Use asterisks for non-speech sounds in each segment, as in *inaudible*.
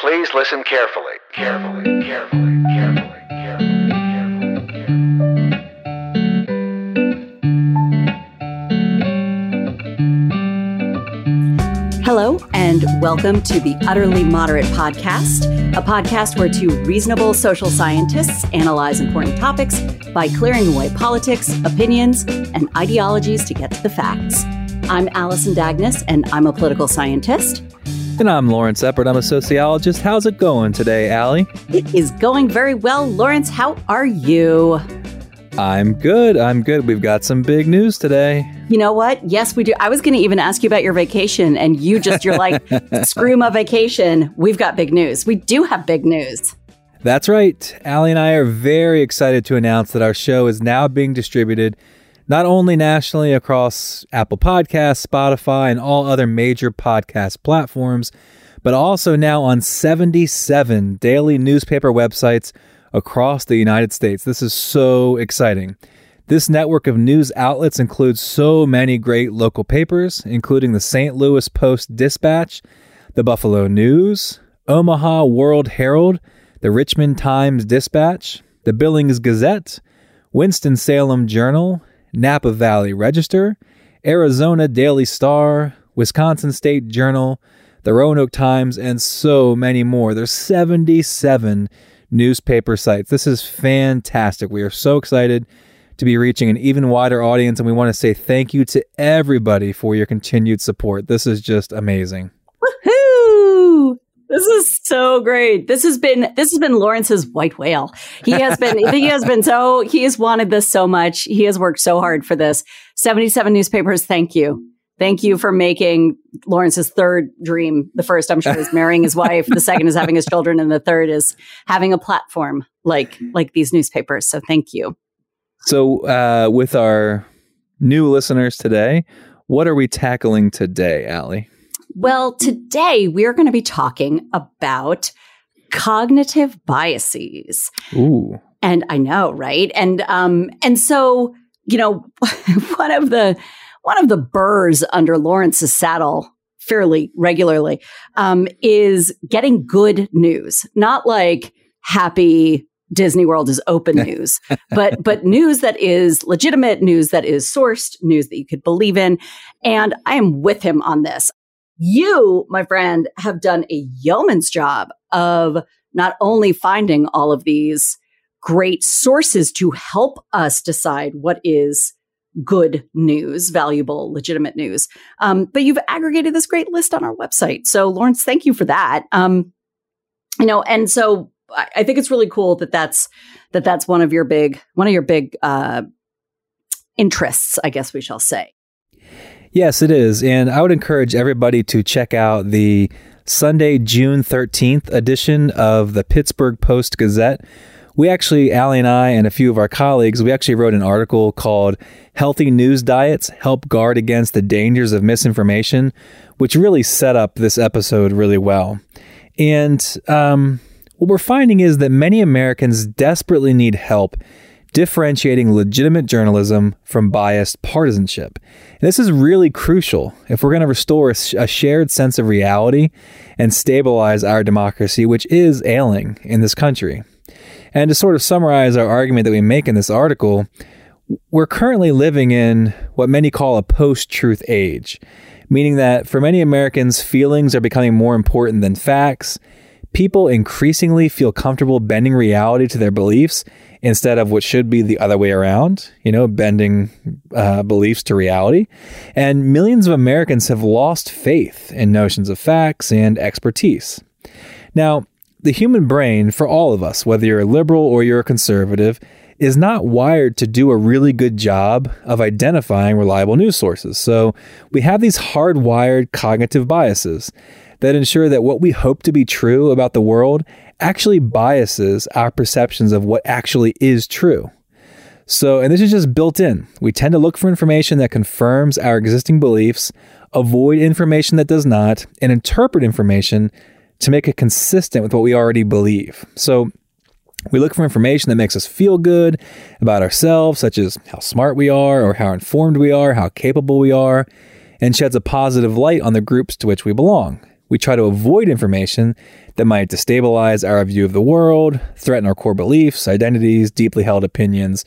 Please listen carefully. Carefully, carefully, carefully, carefully, carefully, carefully. Hello, and welcome to the Utterly Moderate Podcast, a podcast where two reasonable social scientists analyze important topics by clearing away politics, opinions, and ideologies to get to the facts. I'm Alison Dagnes, and I'm a political scientist. And I'm Lawrence Eppard. I'm a sociologist. How's it going today, Allie? It is going very well. Lawrence, how are you? I'm good. I'm good. We've got some big news today. You know what? Yes, we do. I was going to even ask you about your vacation, and you just, you're like, *laughs* screw my vacation. We've got big news. We do have big news. That's right. Allie and I are very excited to announce that our show is now being distributed not only nationally across Apple Podcasts, Spotify, and all other major podcast platforms, but also now on 77 daily newspaper websites across the United States. This is so exciting. This network of news outlets includes so many great local papers, including the St. Louis Post Dispatch, the Buffalo News, Omaha World Herald, the Richmond Times Dispatch, the Billings Gazette, Winston-Salem Journal, Napa Valley Register, Arizona Daily Star, Wisconsin State Journal, the Roanoke Times, and so many more. There's 77 newspaper sites. This is fantastic. We are so excited to be reaching an even wider audience, and we want to say thank you to everybody for your continued support. This is just amazing. Woohoo! This is so great. This has been this has been Lawrence's white whale. He has been *laughs* he has been so he has wanted this so much. He has worked so hard for this. 77 newspapers, thank you. Thank you for making Lawrence's third dream. The first, I'm sure, is marrying his wife. The second is having his children, and the third is having a platform like like these newspapers. So thank you. So, uh, with our new listeners today, what are we tackling today, Allie? Well, today we are going to be talking about cognitive biases. Ooh. And I know, right? And um and so, you know, *laughs* one of the one of the burrs under Lawrence's saddle fairly regularly um, is getting good news, not like happy Disney World is open *laughs* news, but but news that is legitimate, news that is sourced, news that you could believe in. And I am with him on this. You, my friend, have done a yeoman's job of not only finding all of these great sources to help us decide what is good news, valuable, legitimate news. Um, but you've aggregated this great list on our website. So, Lawrence, thank you for that. Um, you know, and so I, I think it's really cool that that's that that's one of your big one of your big uh, interests, I guess we shall say. Yes, it is. And I would encourage everybody to check out the Sunday, June 13th edition of the Pittsburgh Post Gazette. We actually, Allie and I, and a few of our colleagues, we actually wrote an article called Healthy News Diets Help Guard Against the Dangers of Misinformation, which really set up this episode really well. And um, what we're finding is that many Americans desperately need help differentiating legitimate journalism from biased partisanship. And this is really crucial if we're going to restore a, shared sense of reality and stabilize our democracy, which is ailing in this country. And to sort of summarize our argument that we make in this article, we're currently living in what many call a post truth age, meaning that for many Americans, feelings are becoming more important than facts. People increasingly feel comfortable bending reality to their beliefs instead of what should be the other way around, you know, bending uh, beliefs to reality. And millions of Americans have lost faith in notions of facts and expertise. Now, the human brain, for all of us, whether you're a liberal or you're a conservative, is not wired to do a really good job of identifying reliable news sources. So we have these hardwired cognitive biases that ensure that what we hope to be true about the world actually biases our perceptions of what actually is true. So, and this is just built in. We tend to look for information that confirms our existing beliefs, avoid information that does not, and interpret information to make it consistent with what we already believe. So, we look for information that makes us feel good about ourselves, such as how smart we are, or how informed we are, how capable we are, and sheds a positive light on the groups to which we belong. We try to avoid information that might destabilize our view of the world, threaten our core beliefs, identities, deeply held opinions,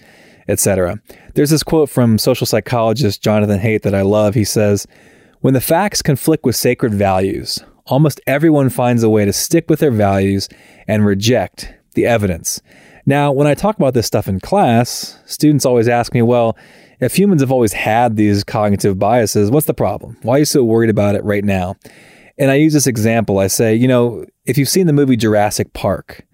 etc. There's this quote from social psychologist Jonathan Haidt that I love. He says, When the facts conflict with sacred values, almost everyone finds a way to stick with their values and reject the evidence. Now, when I talk about this stuff in class, students always ask me, well, if humans have always had these cognitive biases, what's the problem? Why are you so worried about it right now? And I use this example. I say, you know, if you've seen the movie Jurassic Park,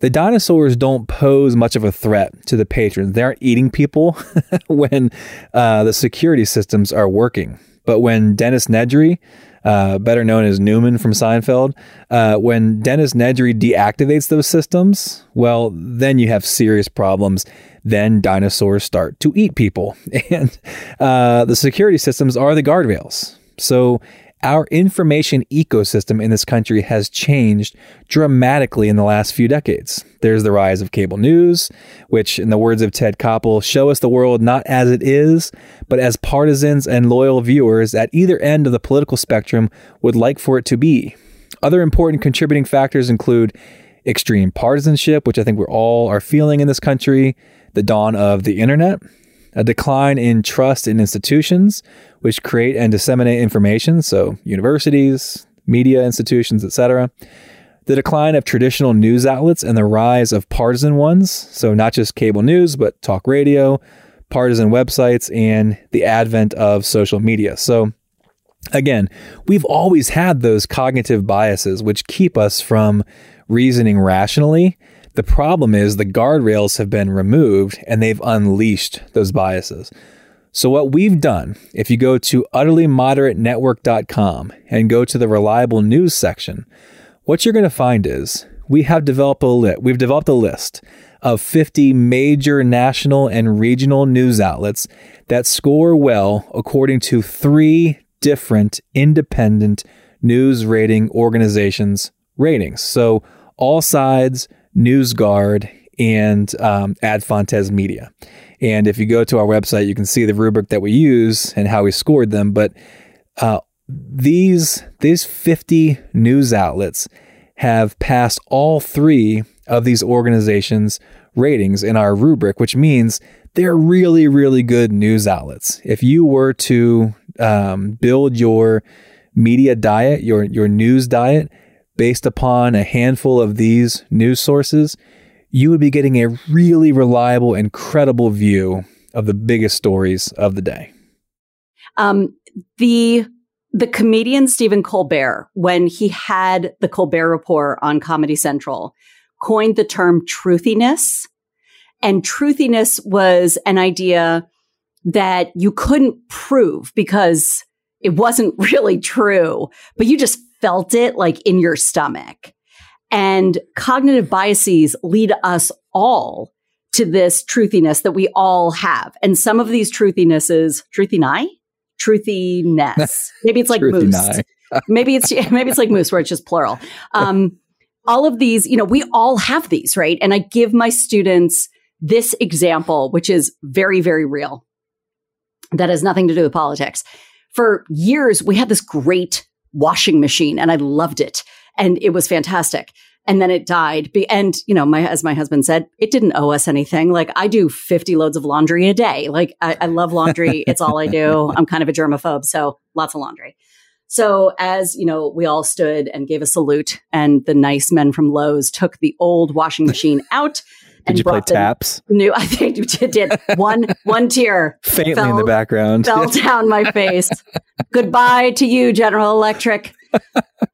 the dinosaurs don't pose much of a threat to the patrons. They aren't eating people *laughs* when uh, the security systems are working. But when Dennis Nedry, uh, better known as Newman from Seinfeld, uh, when Dennis Nedry deactivates those systems, well, then you have serious problems. Then dinosaurs start to eat people. *laughs* And uh, the security systems are the guardrails. So our information ecosystem in this country has changed dramatically in the last few decades. There's the rise of cable news, which, in the words of Ted Koppel, show us the world not as it is, but as partisans and loyal viewers at either end of the political spectrum would like for it to be. Other important contributing factors include extreme partisanship, which I think we're all are feeling in this country, the dawn of the internet, a decline in trust in institutions, which create and disseminate information, so universities, media institutions, etc. The decline of traditional news outlets and the rise of partisan ones, so not just cable news, but talk radio, partisan websites, and the advent of social media. So, again, we've always had those cognitive biases which keep us from reasoning rationally the problem is the guardrails have been removed and they've unleashed those biases. So, what we've done, if you go to utterlymoderatenetwork.com and go to the reliable news section, what you're going to find is we have developed a li- we've developed a list of 50 major national and regional news outlets that score well according to three different independent news rating organizations ratings. So, AllSides NewsGuard, and um, Ad Fontes Media. And if you go to our website, you can see the rubric that we use and how we scored them. But uh, these these 50 news outlets have passed all three of these organizations' ratings in our rubric, which means they're really, really good news outlets. If you were to um, build your media diet, your your news diet based upon a handful of these news sources, you would be getting a really reliable and credible view of the biggest stories of the day. Um, the the comedian Stephen Colbert, when he had the Colbert Report on Comedy Central, coined the term truthiness. And truthiness was an idea that you couldn't prove because it wasn't *laughs* really true, but you just felt it like in your stomach. And cognitive biases lead us all to this truthiness that we all have. And some of these truthinesses, truthiness, truthiness, *laughs* maybe it's like moose. *laughs* maybe it's, maybe it's like moose where it's just plural. Um, all of these, you know, we all have these, right? And I give my students this example, which is very, very real. That has nothing to do with politics. For years, we had this great washing machine and I loved it. And it was fantastic. And then it died. And, you know, my, as my husband said, it didn't owe us anything. Like I do 50 loads of laundry a day. Like I, I love laundry. it's all I do. *laughs* I'm kind of a germaphobe. So lots of laundry. So as, you know, we all stood and gave a salute and the nice men from Lowe's took the old washing machine out did you play taps? *laughs* New, I think you did. One one tear faintly fell, in the background fell *laughs* down my face. Goodbye to you, General Electric.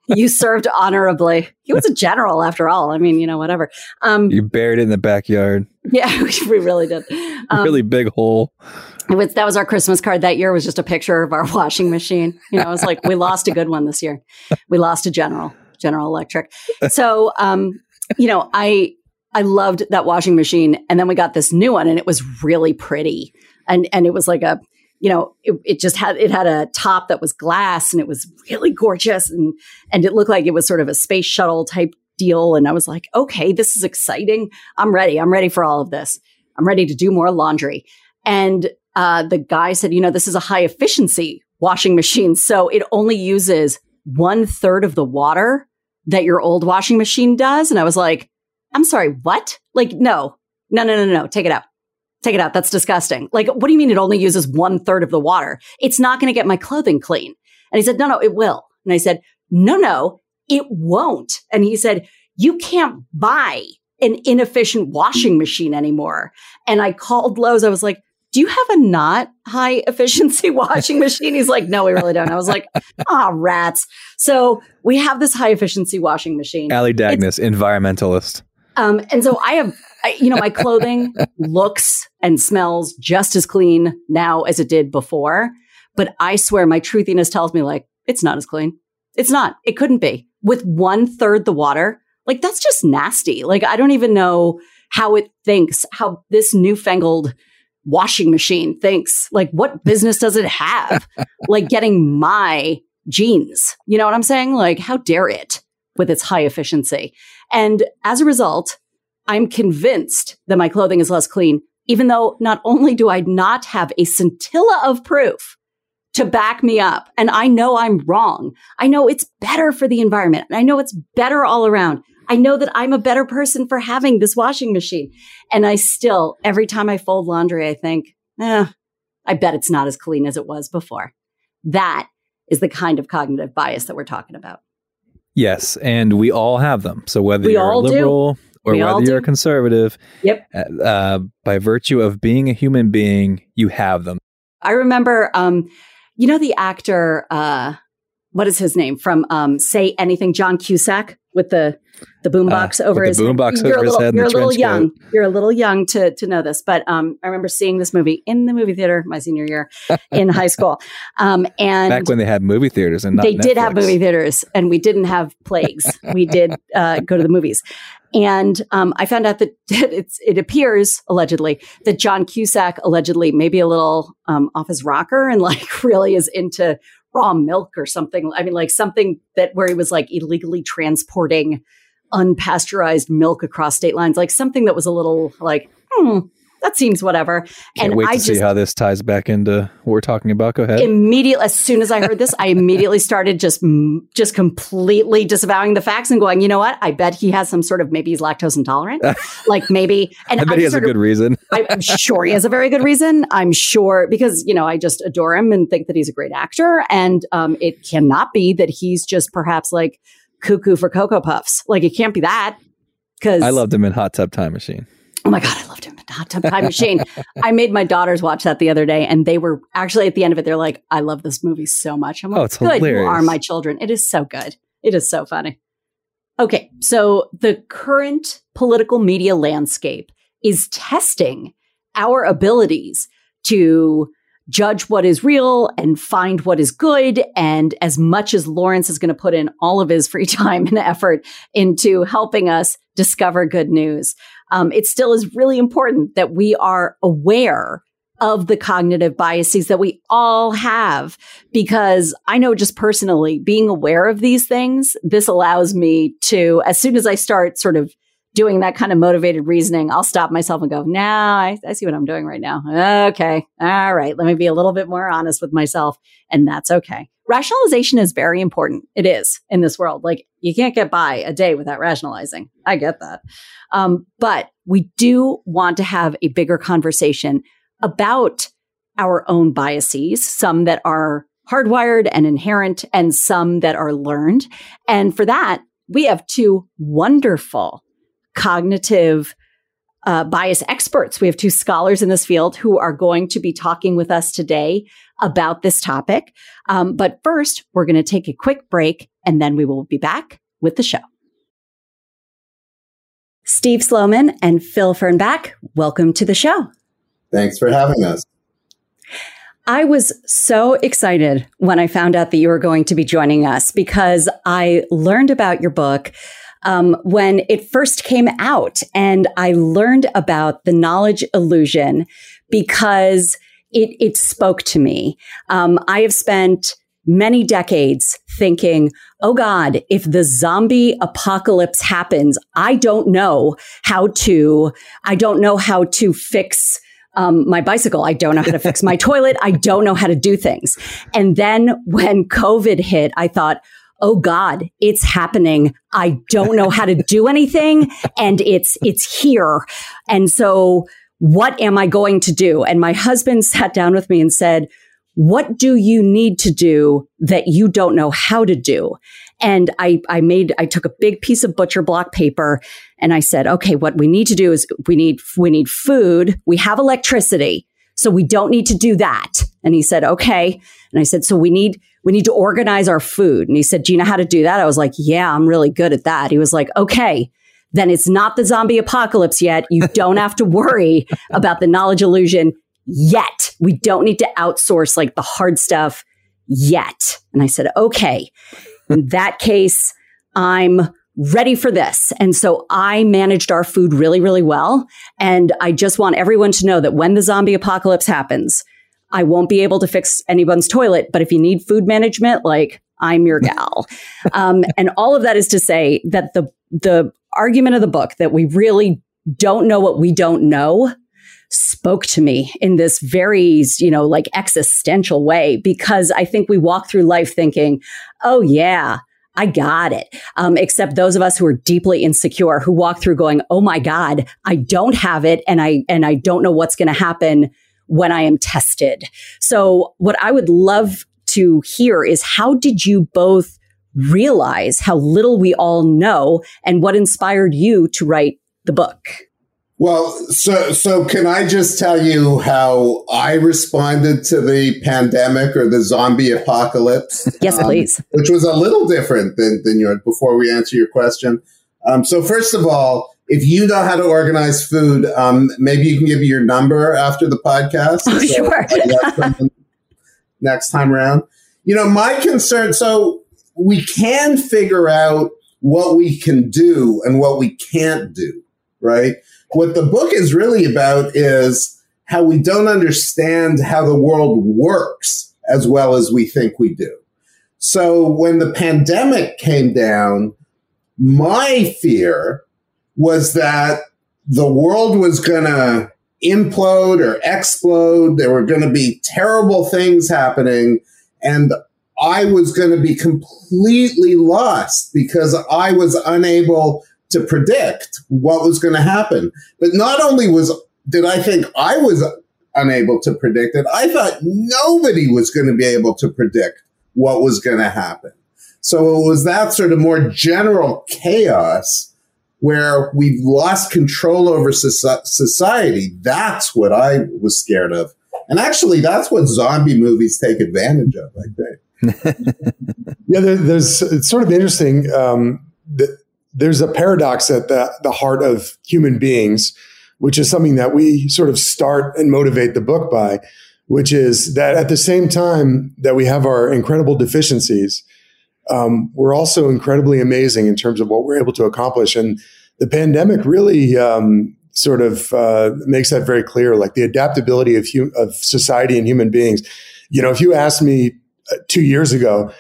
you served honorably. He was a general after all. I mean, you know, whatever. Um, You buried it in the backyard. yeah, *laughs* we really did. Um, really big hole. it was, that was our Christmas card that year was just a picture of our washing machine. You know, it was like, we lost a good one this year. We lost a general, General Electric. So, um, you know, I, I loved that washing machine. And then we got this new one and it was really pretty. And, and it was like a, you know, it, it just had, it had a top that was glass and it was really gorgeous. And, and it looked like it was sort of a space shuttle type deal. And I was like, okay, this is exciting. I'm ready. I'm ready for all of this. I'm ready to do more laundry. And uh, the guy said, you know, this is a high efficiency washing machine. So it only uses one third of the water that your old washing machine does. And I was like, I'm sorry, what? Like, no, no, no, no, no, take it out. Take it out. That's disgusting. Like, what do you mean it only uses one third of the water? It's not going to get my clothing clean. And he said, no, no, it will. And I said, no, no, it won't. And he said, you can't buy an inefficient washing machine anymore. And I called Lowe's. I was like, do you have a not high efficiency *laughs* washing machine? He's like, no, we really don't. I was like, *laughs* ah, rats. So we have this high efficiency washing machine. Allie Dagnes, environmentalist. Um, and so I have, I, you know, my clothing *laughs* looks and smells just as clean now as it did before. But I swear my truthiness tells me like, it's not as clean. It's not. It couldn't be with one third the water. Like that's just nasty. Like I don't even know how it thinks, how this newfangled washing machine thinks. Like what business does it have? *laughs* like getting my jeans. You know what I'm saying? Like how dare it with its high efficiency? And as a result, I'm convinced that my clothing is less clean, even though not only do I not have a scintilla of proof to back me up, and I know I'm wrong. I know it's better for the environment. And I know it's better all around. I know that I'm a better person for having this washing machine. And I still, every time I fold laundry, I think, eh, I bet it's not as clean as it was before. That is the kind of cognitive bias that we're talking about. Yes, and we all have them. So whether We you're a all do. liberal or We whether you're a conservative, Yep. uh, uh, by virtue of being a human being, you have them. I remember, um, you know, the actor, uh, what is his name from um, Say Anything? John Cusack with the the boombox Uh, over his the boombox You're a little, head You're a little young. coat. You're a little young to to know this, but um, I remember seeing this movie in the movie theater my senior year *laughs* in high school, um, and Back when they had movie theaters and not they did have movie theaters and we didn't have plagues. *laughs* We did uh, go to the movies. And um, i found out that *laughs* it's, it appears allegedly that john cusack allegedly maybe a little um, off his rocker and like really is into raw milk or something i mean like something that where he was like illegally transporting unpasteurized milk across state lines like something that was a little like hmm that seems whatever Can't and wait i to just see how this ties back into what we're talking about. Go ahead. immediately as soon as I heard this, I immediately started just just completely disavowing the facts and going, you know what? I bet he has some sort of maybe he's lactose intolerant, *laughs* like maybe. And I bet he has a sort of- good reason. *laughs* I- I'm sure he has a very good reason. I'm sure because you know I just adore him and think that he's a great actor, and um, it cannot be that he's just perhaps like cuckoo for cocoa puffs. Like it can't be that because I loved him in Hot Tub Time Machine. Oh my God, I loved him Hot Tub Time Machine. I made my daughters watch that the other day, and they were actually at the end of it, they're like, I love this movie so much. I'm oh, like, Oh, it's good. hilarious. You are my children. It is so good. It is so funny. Okay, so the current political media landscape is testing our abilities to judge what is real and find what is good. And as much as Lawrence is going to put in all of his free *laughs* time and effort into helping us discover good news, um, it still is really important that we are aware of the cognitive biases that we all have. Because I know just personally, being aware of these things, this allows me to, as soon as I start sort of doing that kind of motivated reasoning, I'll stop myself and go, no, I, I see what I'm doing right now. Okay. All right. Let me be a little bit more honest with myself. And that's okay. Rationalization is very important. It is in this world. Like you can't get by a day without rationalizing. I get that. Um, but we do want to have a bigger conversation about our own biases, some that are hardwired and inherent, and some that are learned. And for that, we have two wonderful cognitive uh, bias experts. We have two scholars in this field who are going to be talking with us today about this topic. Um, but first, we're going to take a quick break and then we will be back with the show. Steve Sloman and Phil Fernbach, welcome to the show. Thanks for having us. I was so excited when I found out that you were going to be joining us because I learned about your book um, when it first came out, and I learned about the knowledge illusion because it it spoke to me. Um, I have spent many decades thinking, oh God, if the zombie apocalypse happens, I don't know how to, I don't know how to fix um, my bicycle. I don't know how to fix my *laughs* toilet. I don't know how to do things. And then when COVID hit, I thought, oh God, it's happening. I don't know how to do anything. And it's, it's here. And so what am I going to do? And my husband *laughs* sat down with me and said, what do you need to do that you don't know how to do? And I, I made, I took a big piece of butcher block paper and I said, okay, what we need to do is we need, we need food. We have electricity. So we don't need to do that. And he said, okay. And I said, so we need, we need to organize our food. And he said, do you know how to do that? I was like, yeah, I'm really good at that. He was like, okay, then it's not the zombie apocalypse yet. You *laughs* don't have to worry about the knowledge illusion yet. We don't need to outsource like the hard stuff yet. And I said, okay, in that case, I'm ready for this. And so I managed our food really, really well. And I just want everyone to know that when the zombie apocalypse happens, I won't be able to fix anyone's toilet. But if you need food management, like I'm your gal. *laughs* um, and all of that is to say that the, the argument of the book that we really don't know what we don't know spoke to me in this very, you know, like existential way because I think we walk through life thinking, oh, yeah, I got it. Um, except those of us who are deeply insecure who walk through going, oh my God, I don't have it. And I, and I don't know what's going to happen when I am tested. So what I would love to hear is how did you both realize how little we all know and what inspired you to write the book? Well, so so can I just tell you how I responded to the pandemic or the zombie apocalypse? *laughs* Yes, um, please. Which was a little different than than yours. Before we answer your question, um, so first of all, if you know how to organize food, um, maybe you can give me your number after the podcast. *laughs* Oh, so sure. *laughs* next time around, you know my concern. So we can figure out what we can do and what we can't do, right? What the book is really about is how we don't understand how the world works as well as we think we do. So when the pandemic came down, my fear was that the world was going to implode or explode. There were going to be terrible things happening. And I was going to be completely lost because I was unable to predict what was going to happen. But not only was did I think I was unable to predict it, I thought nobody was going to be able to predict what was going to happen. So it was that sort of more general chaos where we've lost control over society. That's what I was scared of. And actually, that's what zombie movies take advantage of, I think. *laughs* yeah, there, there's, it's sort of interesting. Um, that there's a paradox at the, the heart of human beings, which is something that we sort of start and motivate the book by, which is that at the same time that we have our incredible deficiencies, um, we're also incredibly amazing in terms of what we're able to accomplish. And the pandemic really um, sort of uh, makes that very clear, like the adaptability of, hum- of society and human beings. You know, if you asked me two years ago,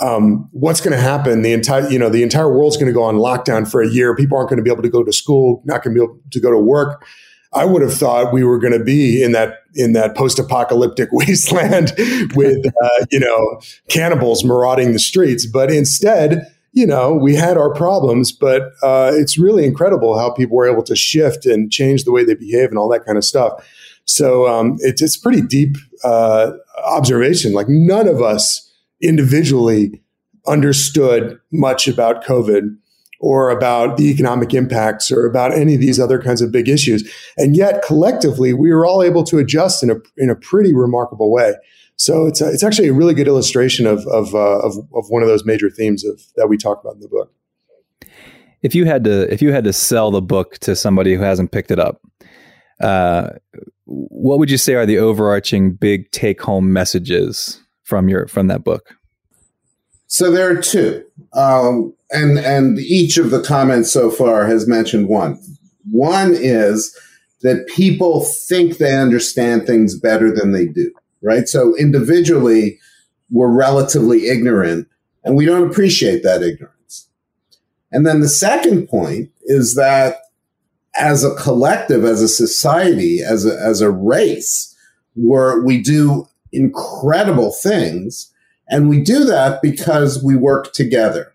um, what's going to happen? The entire, you know, the entire world's going to go on lockdown for a year. People aren't going to be able to go to school, not going to be able to go to work. I would have thought we were going to be in that in that post-apocalyptic *laughs* wasteland with uh, you know cannibals marauding the streets, but instead, you know, we had our problems. But uh, it's really incredible how people were able to shift and change the way they behave and all that kind of stuff. So um, it's it's pretty deep uh, observation. Like none of us individually understood much about COVID or about the economic impacts or about any of these other kinds of big issues. And yet collectively, we were all able to adjust in a, in a pretty remarkable way. So it's, a, it's actually a really good illustration of, of, uh, of, of one of those major themes of, that we talk about in the book. If you had to, if you had to sell the book to somebody who hasn't picked it up, uh, what would you say are the overarching big take home messages from your from that book? So there are two, um, and and each of the comments so far has mentioned one. One is that people think they understand things better than they do, right? So individually, we're relatively ignorant, and we don't appreciate that ignorance. And then the second point is that as a collective, as a society, as a, as a race, where we do incredible things. And we do that because we work together.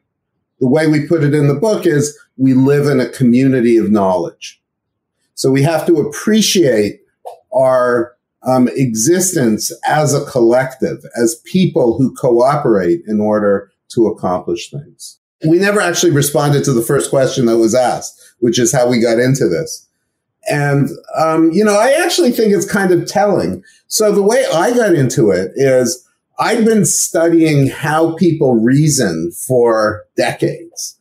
The way we put it in the book is we live in a community of knowledge. So we have to appreciate our um, existence as a collective, as people who cooperate in order to accomplish things. We never actually responded to the first question that was asked which is how we got into this. And, um, you know, I actually think it's kind of telling. So the way I got into it is I've been studying how people reason for decades.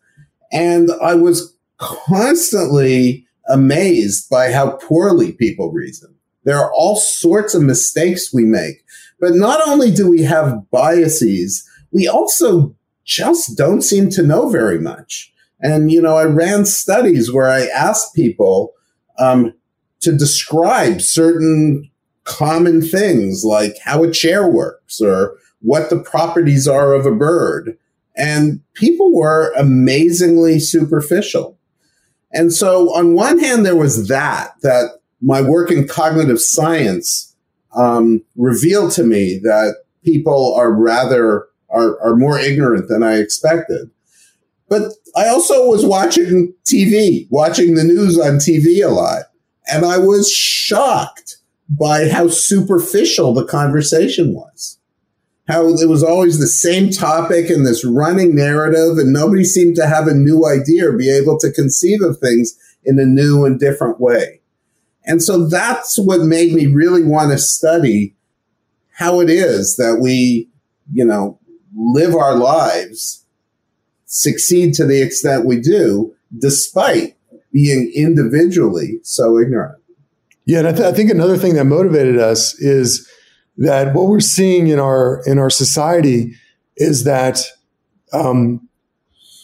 And I was constantly amazed by how poorly people reason. There are all sorts of mistakes we make. But not only do we have biases, we also just don't seem to know very much. And, you know, I ran studies where I asked people um, to describe certain common things like how a chair works or what the properties are of a bird. And people were amazingly superficial. And so on one hand, there was that, that my work in cognitive science um, revealed to me that people are rather, are, are more ignorant than I expected. But I also was watching TV, watching the news on TV a lot. And I was shocked by how superficial the conversation was. How it was always the same topic and this running narrative, and nobody seemed to have a new idea or be able to conceive of things in a new and different way. And so that's what made me really want to study how it is that we, you know, live our lives succeed to the extent we do, despite being individually so ignorant. Yeah, and I, th- I, think another thing that motivated us is that what we're seeing in our in our society is that um,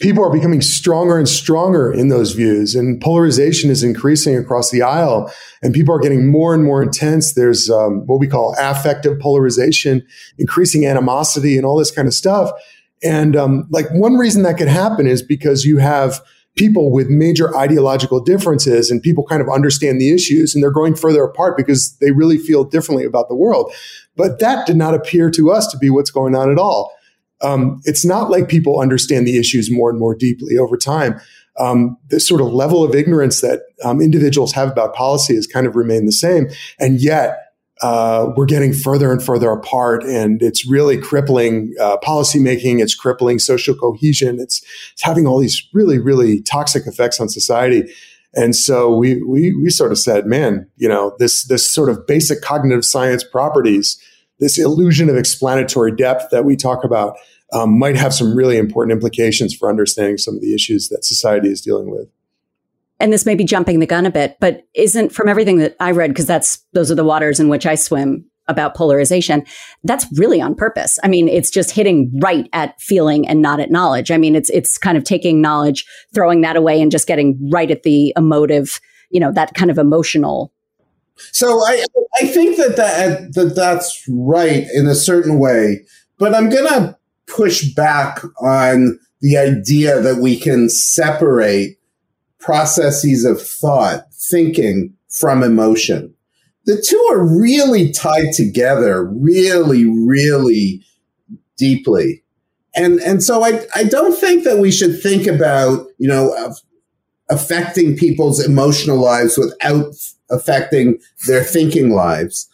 people are becoming stronger and stronger in those views, and polarization is increasing across the aisle, and people are getting more and more intense. There's um, what we call affective polarization, increasing animosity, and all this kind of stuff. And um, like one reason that could happen is because you have people with major ideological differences and people kind of understand the issues and they're going further apart because they really feel differently about the world. But that did not appear to us to be what's going on at all. Um, it's not like people understand the issues more and more deeply over time. Um, the sort of level of ignorance that um, individuals have about policy has kind of remained the same. And yet, uh, we're getting further and further apart, and it's really crippling uh, policymaking. It's crippling social cohesion. It's, it's having all these really, really toxic effects on society. And so we, we, we sort of said, man, you know, this, this sort of basic cognitive science properties, this illusion of explanatory depth that we talk about, um, might have some really important implications for understanding some of the issues that society is dealing with and this may be jumping the gun a bit, but isn't from everything that I read, because that's those are the waters in which I swim about polarization, that's really on purpose. I mean, it's just hitting right at feeling and not at knowledge. I mean, it's it's kind of taking knowledge, throwing that away, and just getting right at the emotive, you know, that kind of emotional. So I I think that that, that that's right in a certain way, but I'm gonna push back on the idea that we can separate processes of thought, thinking from emotion. The two are really tied together, really, really deeply. And, and so I, I don't think that we should think about, you know, affecting people's emotional lives without affecting their thinking lives.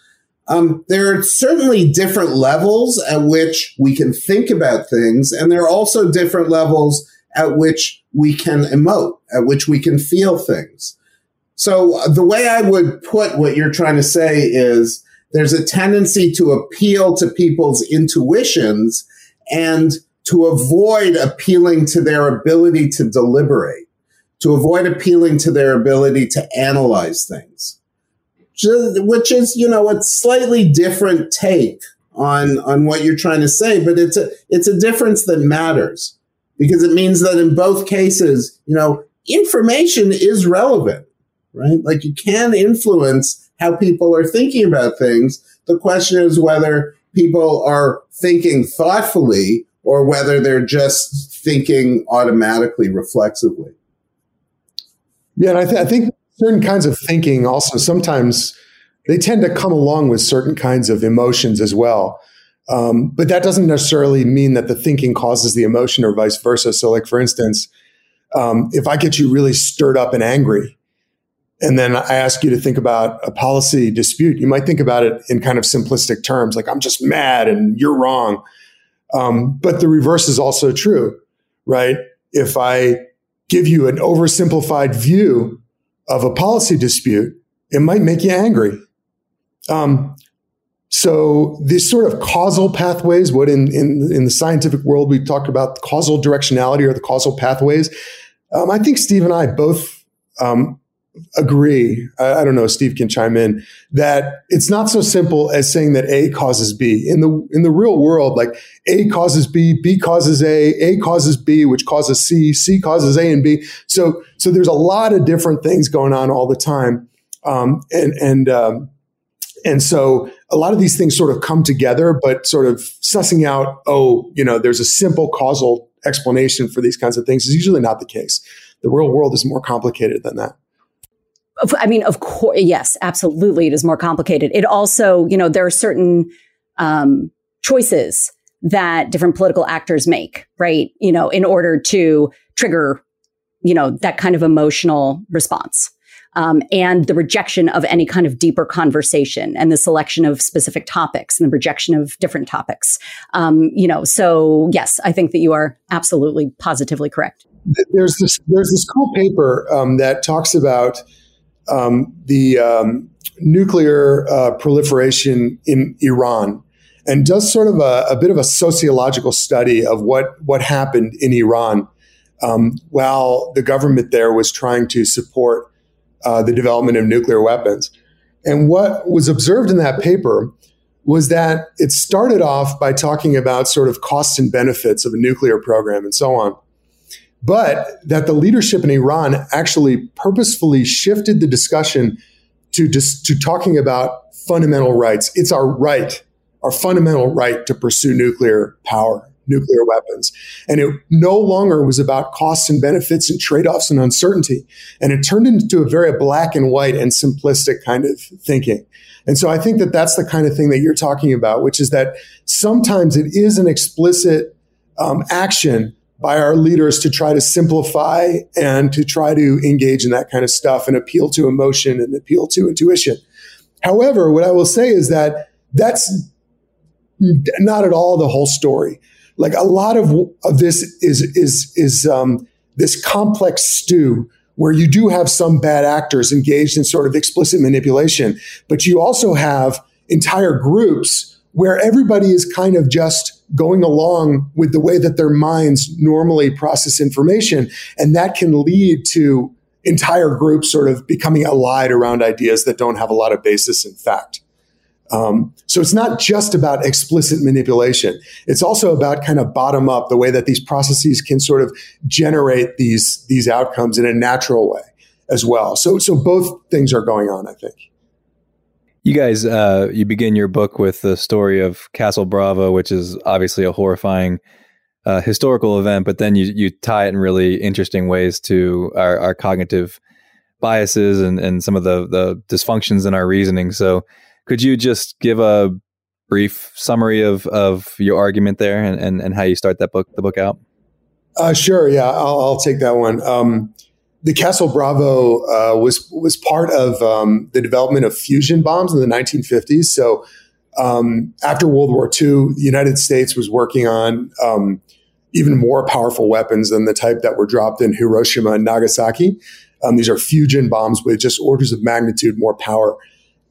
Um, there are certainly different levels at which we can think about things, and there are also different levels at which we can emote, at which we can feel things. So uh, the way I would put what you're trying to say is there's a tendency to appeal to people's intuitions and to avoid appealing to their ability to deliberate, to avoid appealing to their ability to analyze things, which is, you know, a slightly different take on, on what you're trying to say, but it's a, it's a difference that matters because it means that in both cases, you know, information is relevant, right? Like you can influence how people are thinking about things. The question is whether people are thinking thoughtfully or whether they're just thinking automatically, reflexively. Yeah, and I, th- I think certain kinds of thinking also sometimes they tend to come along with certain kinds of emotions as well. Um, but that doesn't necessarily mean that the thinking causes the emotion or vice versa. So, like for instance, um, if I get you really stirred up and angry, and then I ask you to think about a policy dispute, you might think about it in kind of simplistic terms, like I'm just mad and you're wrong. Um, but the reverse is also true, right? If I give you an oversimplified view of a policy dispute, it might make you angry. Um, so these sort of causal pathways, what in, in, in the scientific world we talk about causal directionality or the causal pathways. Um, I think Steve and I both um, agree. I, I, don't know. Steve can chime in that it's not so simple as saying that A causes B. In the in the real world, like A causes B, B causes A, A causes B, which causes C, C causes A and B. So so there's a lot of different things going on all the time, um, and and um, and so a lot of these things sort of come together, but sort of sussing out, oh, you know, there's a simple causal explanation for these kinds of things is usually not the case. The real world is more complicated than that. I mean, of course, yes, absolutely. It is more complicated. It also, you know, there are certain um, choices that different political actors make, right? You know, in order to trigger, you know, that kind of emotional response um, and the rejection of any kind of deeper conversation and the selection of specific topics and the rejection of different topics. Um, you know, so yes, I think that you are absolutely positively correct. There's this there's this cool paper um, that talks about um, the um, nuclear uh, proliferation in Iran and does sort of a, a, bit of a sociological study of what what happened in Iran um, while the government there was trying to support uh, the development of nuclear weapons. And what was observed in that paper was that it started off by talking about sort of costs and benefits of a nuclear program and so on. But that the leadership in Iran actually purposefully shifted the discussion to, to talking about fundamental rights. It's our right, our fundamental right to pursue nuclear power nuclear weapons. And it no longer was about costs and benefits and trade offs and uncertainty. And it turned into a very black and white and simplistic kind of thinking. And so I think that that's the kind of thing that you're talking about, which is that sometimes it is an explicit um, action by our leaders to try to simplify and to try to engage in that kind of stuff and appeal to emotion and appeal to intuition. However, what I will say is that that's not at all the whole story like a lot of, of this is is is um, this complex stew where you do have some bad actors engaged in sort of explicit manipulation, but you also have entire groups where everybody is kind of just going along with the way that their minds normally process information. And that can lead to entire groups sort of becoming allied around ideas that don't have a lot of basis in fact. Um, so it's not just about explicit manipulation. It's also about kind of bottom up, the way that these processes can sort of generate these these outcomes in a natural way as well. So so both things are going on, I think. You guys, uh, you begin your book with the story of Castle Bravo, which is obviously a horrifying uh, historical event, but then you you tie it in really interesting ways to our, our cognitive biases and, and some of the the dysfunctions in our reasoning. So could you just give a brief summary of, of your argument there and, and, and how you start that book the book out? Uh, sure. Yeah, I'll, I'll take that one. Um, the Castle Bravo uh, was was part of um, the development of fusion bombs in the 1950s. So um, after World War II, the United States was working on um, even more powerful weapons than the type that were dropped in Hiroshima and Nagasaki. Um, these are fusion bombs with just orders of magnitude more power.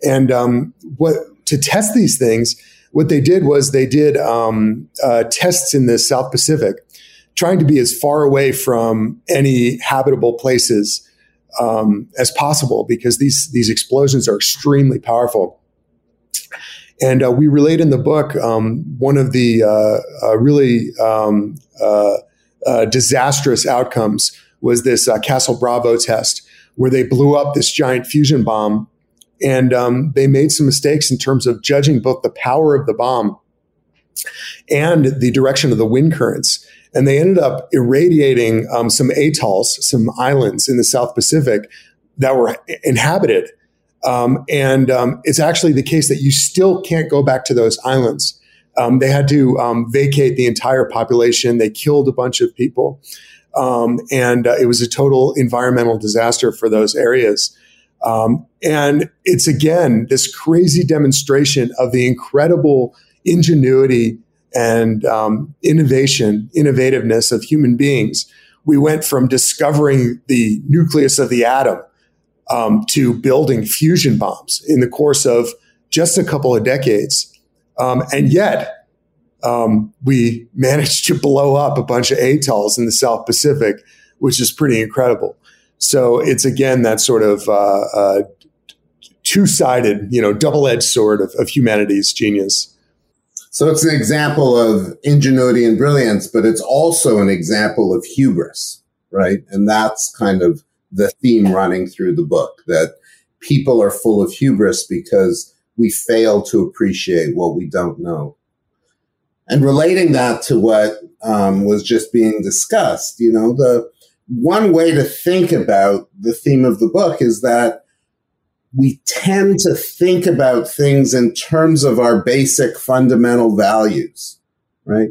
And um, what to test these things, what they did was they did um, uh, tests in the South Pacific, trying to be as far away from any habitable places um, as possible because these these explosions are extremely powerful. And uh, we relate in the book um, one of the uh, uh, really um, uh, uh, disastrous outcomes was this uh, Castle Bravo test where they blew up this giant fusion bomb. And um, they made some mistakes in terms of judging both the power of the bomb and the direction of the wind currents. And they ended up irradiating um, some atolls, some islands in the South Pacific that were inhabited um, and um, it's actually the case that you still can't go back to those islands. Um, they had to um, vacate the entire population. They killed a bunch of people. Um, and uh, it was a total environmental disaster for those areas. Um, and it's again this crazy demonstration of the incredible ingenuity and innovation, innovativeness of human beings. We went from discovering the nucleus of the atom um, to building fusion bombs in the course of just a couple of decades. Um, and yet, um, we managed to blow up a bunch of atolls in the South Pacific, which is pretty incredible. So it's again that sort of uh, uh, two-sided, you know, double-edged sword of, of humanity's genius. So it's an example of ingenuity and brilliance, but it's also an example of hubris, right? And that's kind of the theme running through the book that people are full of hubris because we fail to appreciate what we don't know. And relating that to what um, was just being discussed, you know, the one way to think about the theme of the book is that we tend to think about things in terms of our basic fundamental values, right?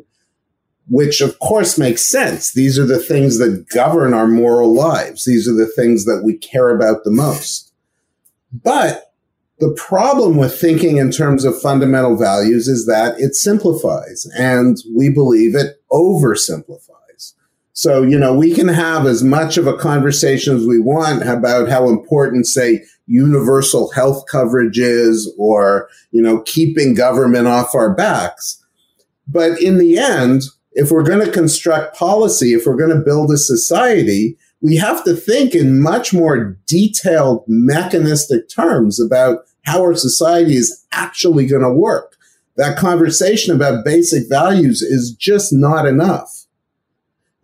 which of course makes sense. These are the things that govern our moral lives. These are the things that we care about the most. But the problem with thinking in terms of fundamental values is that it simplifies and we believe it oversimplifies. So, you know, we can have as much of a conversation as we want about how important, say, universal health coverage is or, you know, keeping government off our backs. But in the end, if we're going to construct policy, if we're going to build a society, we have to think in much more detailed mechanistic terms about how our society is actually going to work. That conversation about basic values is just not enough.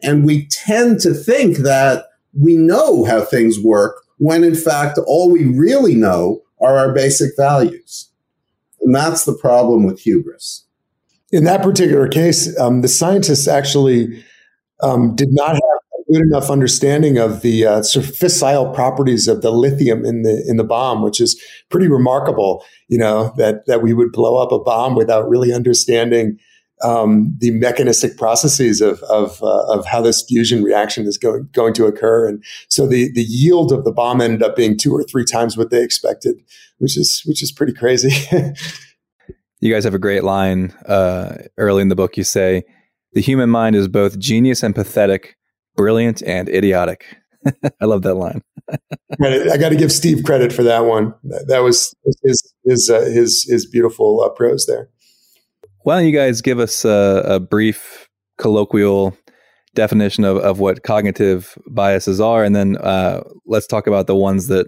And we tend to think that we know how things work when in fact all we really know are our basic values. And that's the problem with hubris in that particular case, um, the scientists actually um, did not have a good enough understanding of the uh, sort properties of the lithium in the in the bomb, which is pretty remarkable. You know that that we would blow up a bomb without really understanding um, the mechanistic processes of of, uh, of how this fusion reaction is going going to occur, and so the the yield of the bomb ended up being two or three times what they expected, which is which is pretty crazy. *laughs* You guys have a great line uh, early in the book. You say, The human mind is both genius and pathetic, brilliant and idiotic. *laughs* I love that line. I got to give Steve credit for that one. That was his his uh, his, his beautiful uh, prose there. Why don't you guys give us a, a brief colloquial definition of, of what cognitive biases are, and then uh, let's talk about the ones that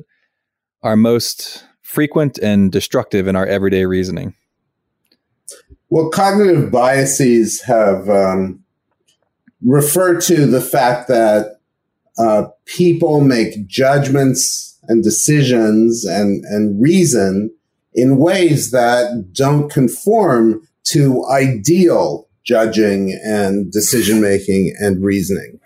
are most frequent and destructive in our everyday reasoning. Well, cognitive biases have um, referred to the fact that uh, people make judgments and decisions and, and reason in ways that don't conform to ideal judging and decision making and reasoning.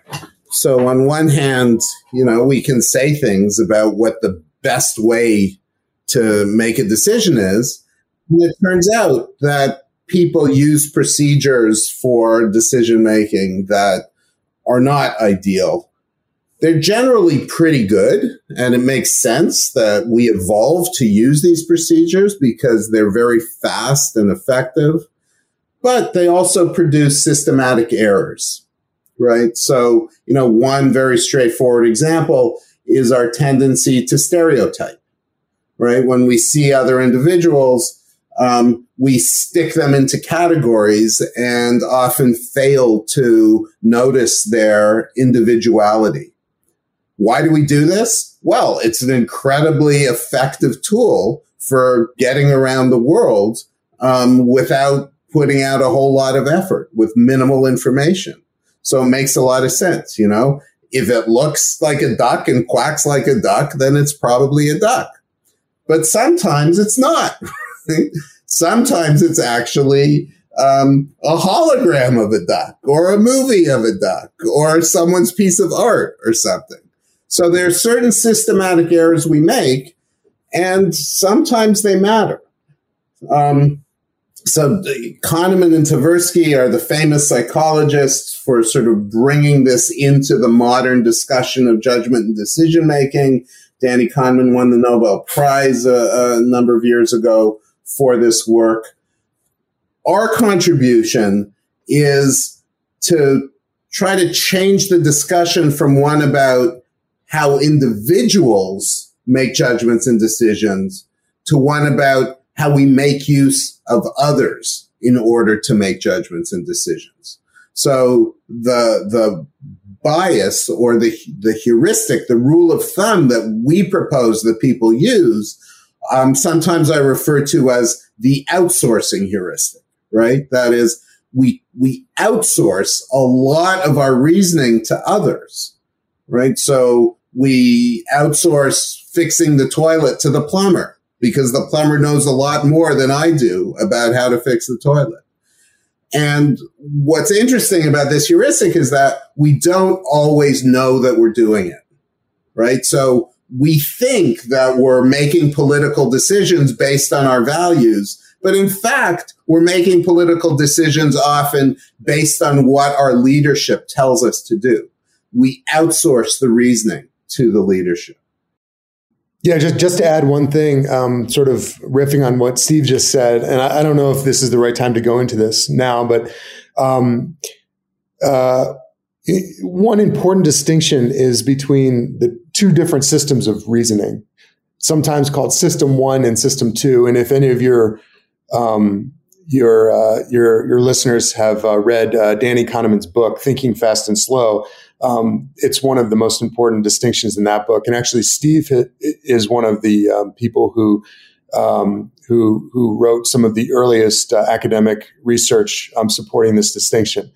So on one hand, you know, we can say things about what the best way to make a decision is. And it turns out that people use procedures for decision making that are not ideal. They're generally pretty good, and it makes sense that we evolve to use these procedures because they're very fast and effective, but they also produce systematic errors. right? So, you know, one very straightforward example is our tendency to stereotype, right? When we see other individuals, um, we stick them into categories and often fail to notice their individuality. Why do we do this? Well, it's an incredibly effective tool for getting around the world um, without putting out a whole lot of effort with minimal information. So it makes a lot of sense, you know. If it looks like a duck and quacks like a duck, then it's probably a duck. But sometimes it's not. *laughs* sometimes it's actually um, a hologram of a duck or a movie of a duck or someone's piece of art or something. So there are certain systematic errors we make, and sometimes they matter. Um, so Kahneman and Tversky are the famous psychologists for sort of bringing this into the modern discussion of judgment and decision making. Danny Kahneman won the Nobel Prize a, a number of years ago for this work. Our contribution is to try to change the discussion from one about how individuals make judgments and decisions to one about how we make use of others in order to make judgments and decisions. So the, the bias or the, the heuristic, the rule of thumb that we propose that people use, um, sometimes I refer to as the outsourcing heuristic, right? That is, we, we outsource a lot of our reasoning to others, right? So we outsource fixing the toilet to the plumber because the plumber knows a lot more than I do about how to fix the toilet. And what's interesting about this heuristic is that we don't always know that we're doing it, right? So we think that we're making political decisions based on our values, but in fact, we're making political decisions often based on what our leadership tells us to do. We outsource the reasoning to the leadership. Yeah, just just to add one thing, um, sort of riffing on what Steve just said, and I, I, don't know if this is the right time to go into this now, but um, uh, one important distinction is between the two different systems of reasoning, sometimes called System One and System Two. And if any of your um, your uh, your your listeners have uh, read uh, Danny Kahneman's book, Thinking Fast and Slow, um, it's one of the most important distinctions in that book. And actually, Steve is one of the um, people who um, who who wrote some of the earliest uh, academic research um, supporting this distinction.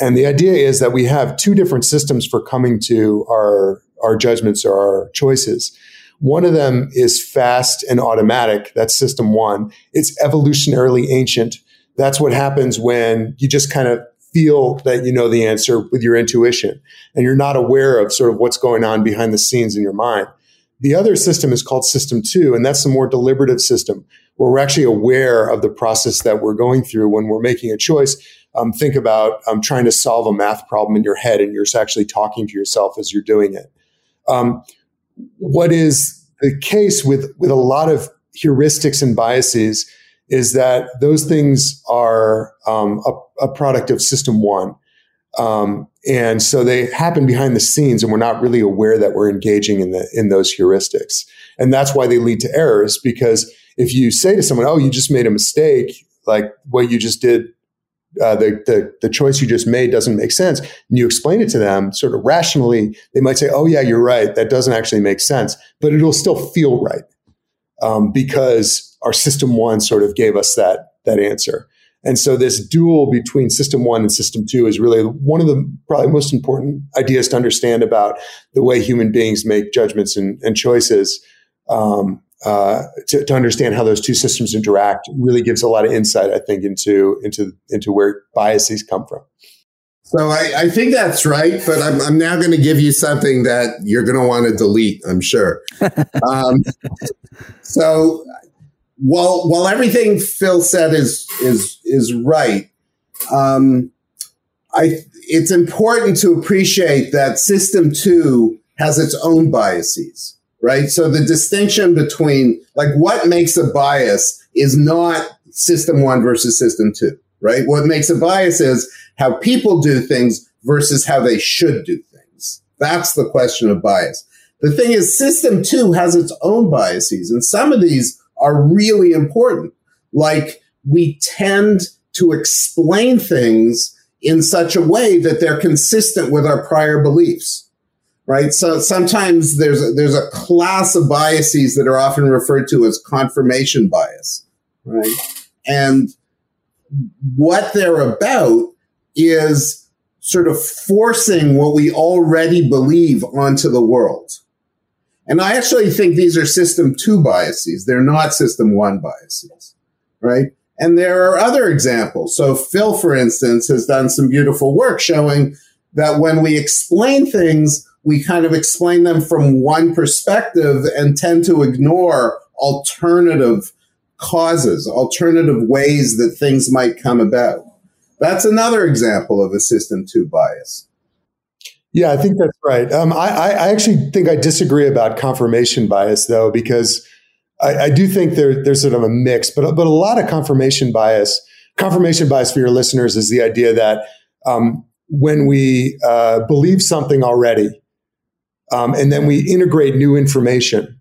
And the idea is that we have two different systems for coming to our our judgments or our choices. One of them is fast and automatic. That's system one. It's evolutionarily ancient. That's what happens when you just kind of feel that you know the answer with your intuition and you're not aware of sort of what's going on behind the scenes in your mind. The other system is called system two, and that's the more deliberative system where we're actually aware of the process that we're going through when we're making a choice. Um, think about um, trying to solve a math problem in your head and you're actually talking to yourself as you're doing it. Um, what is the case with, with a lot of heuristics and biases is that those things are um, a, a, product of system one. Um, and so they happen behind the scenes and we're not really aware that we're engaging in the, in those heuristics. And that's why they lead to errors because if you say to someone, Oh, you just made a mistake, like what you just did, uh, the, the, the choice you just made doesn't make sense. And you explain it to them sort of rationally, they might say, Oh yeah, you're right. That doesn't actually make sense, but it'll still feel right. Um, because our system one sort of gave us that that answer. And so this duel between system one and system two is really one of the probably most important ideas to understand about the way human beings make judgments and, and choices. Um, uh, to, to, understand how those two systems interact really gives a lot of insight, I think, into into into where biases come from. So I, I think that's right, but I'm, I'm now going to give you something that you're going to want to delete. I'm sure. *laughs* um, so while while everything Phil said is is is right, um, I it's important to appreciate that System Two has its own biases, right? So the distinction between like what makes a bias is not System One versus System Two, right? What makes a bias is how people do things versus how they should do things. That's the question of bias. The thing is, system two has its own biases, and some of these are really important. Like we tend to explain things in such a way that they're consistent with our prior beliefs. Right. So sometimes there's a, there's a class of biases that are often referred to as confirmation bias. Right. And what they're about is sort of forcing what we already believe onto the world. And I actually think these are system two biases. They're not system one biases, right? And there are other examples. So Phil, for instance, has done some beautiful work showing that when we explain things, we kind of explain them from one perspective and tend to ignore alternative causes, alternative ways that things might come about. That's another example of a system two bias. Yeah, I think that's right. Um, I, I, actually think I disagree about confirmation bias, though, because I, I, do think there, there's sort of a mix, but but a lot of confirmation bias. Confirmation bias for your listeners is the idea that um, when we uh, believe something already, um, and then we integrate new information,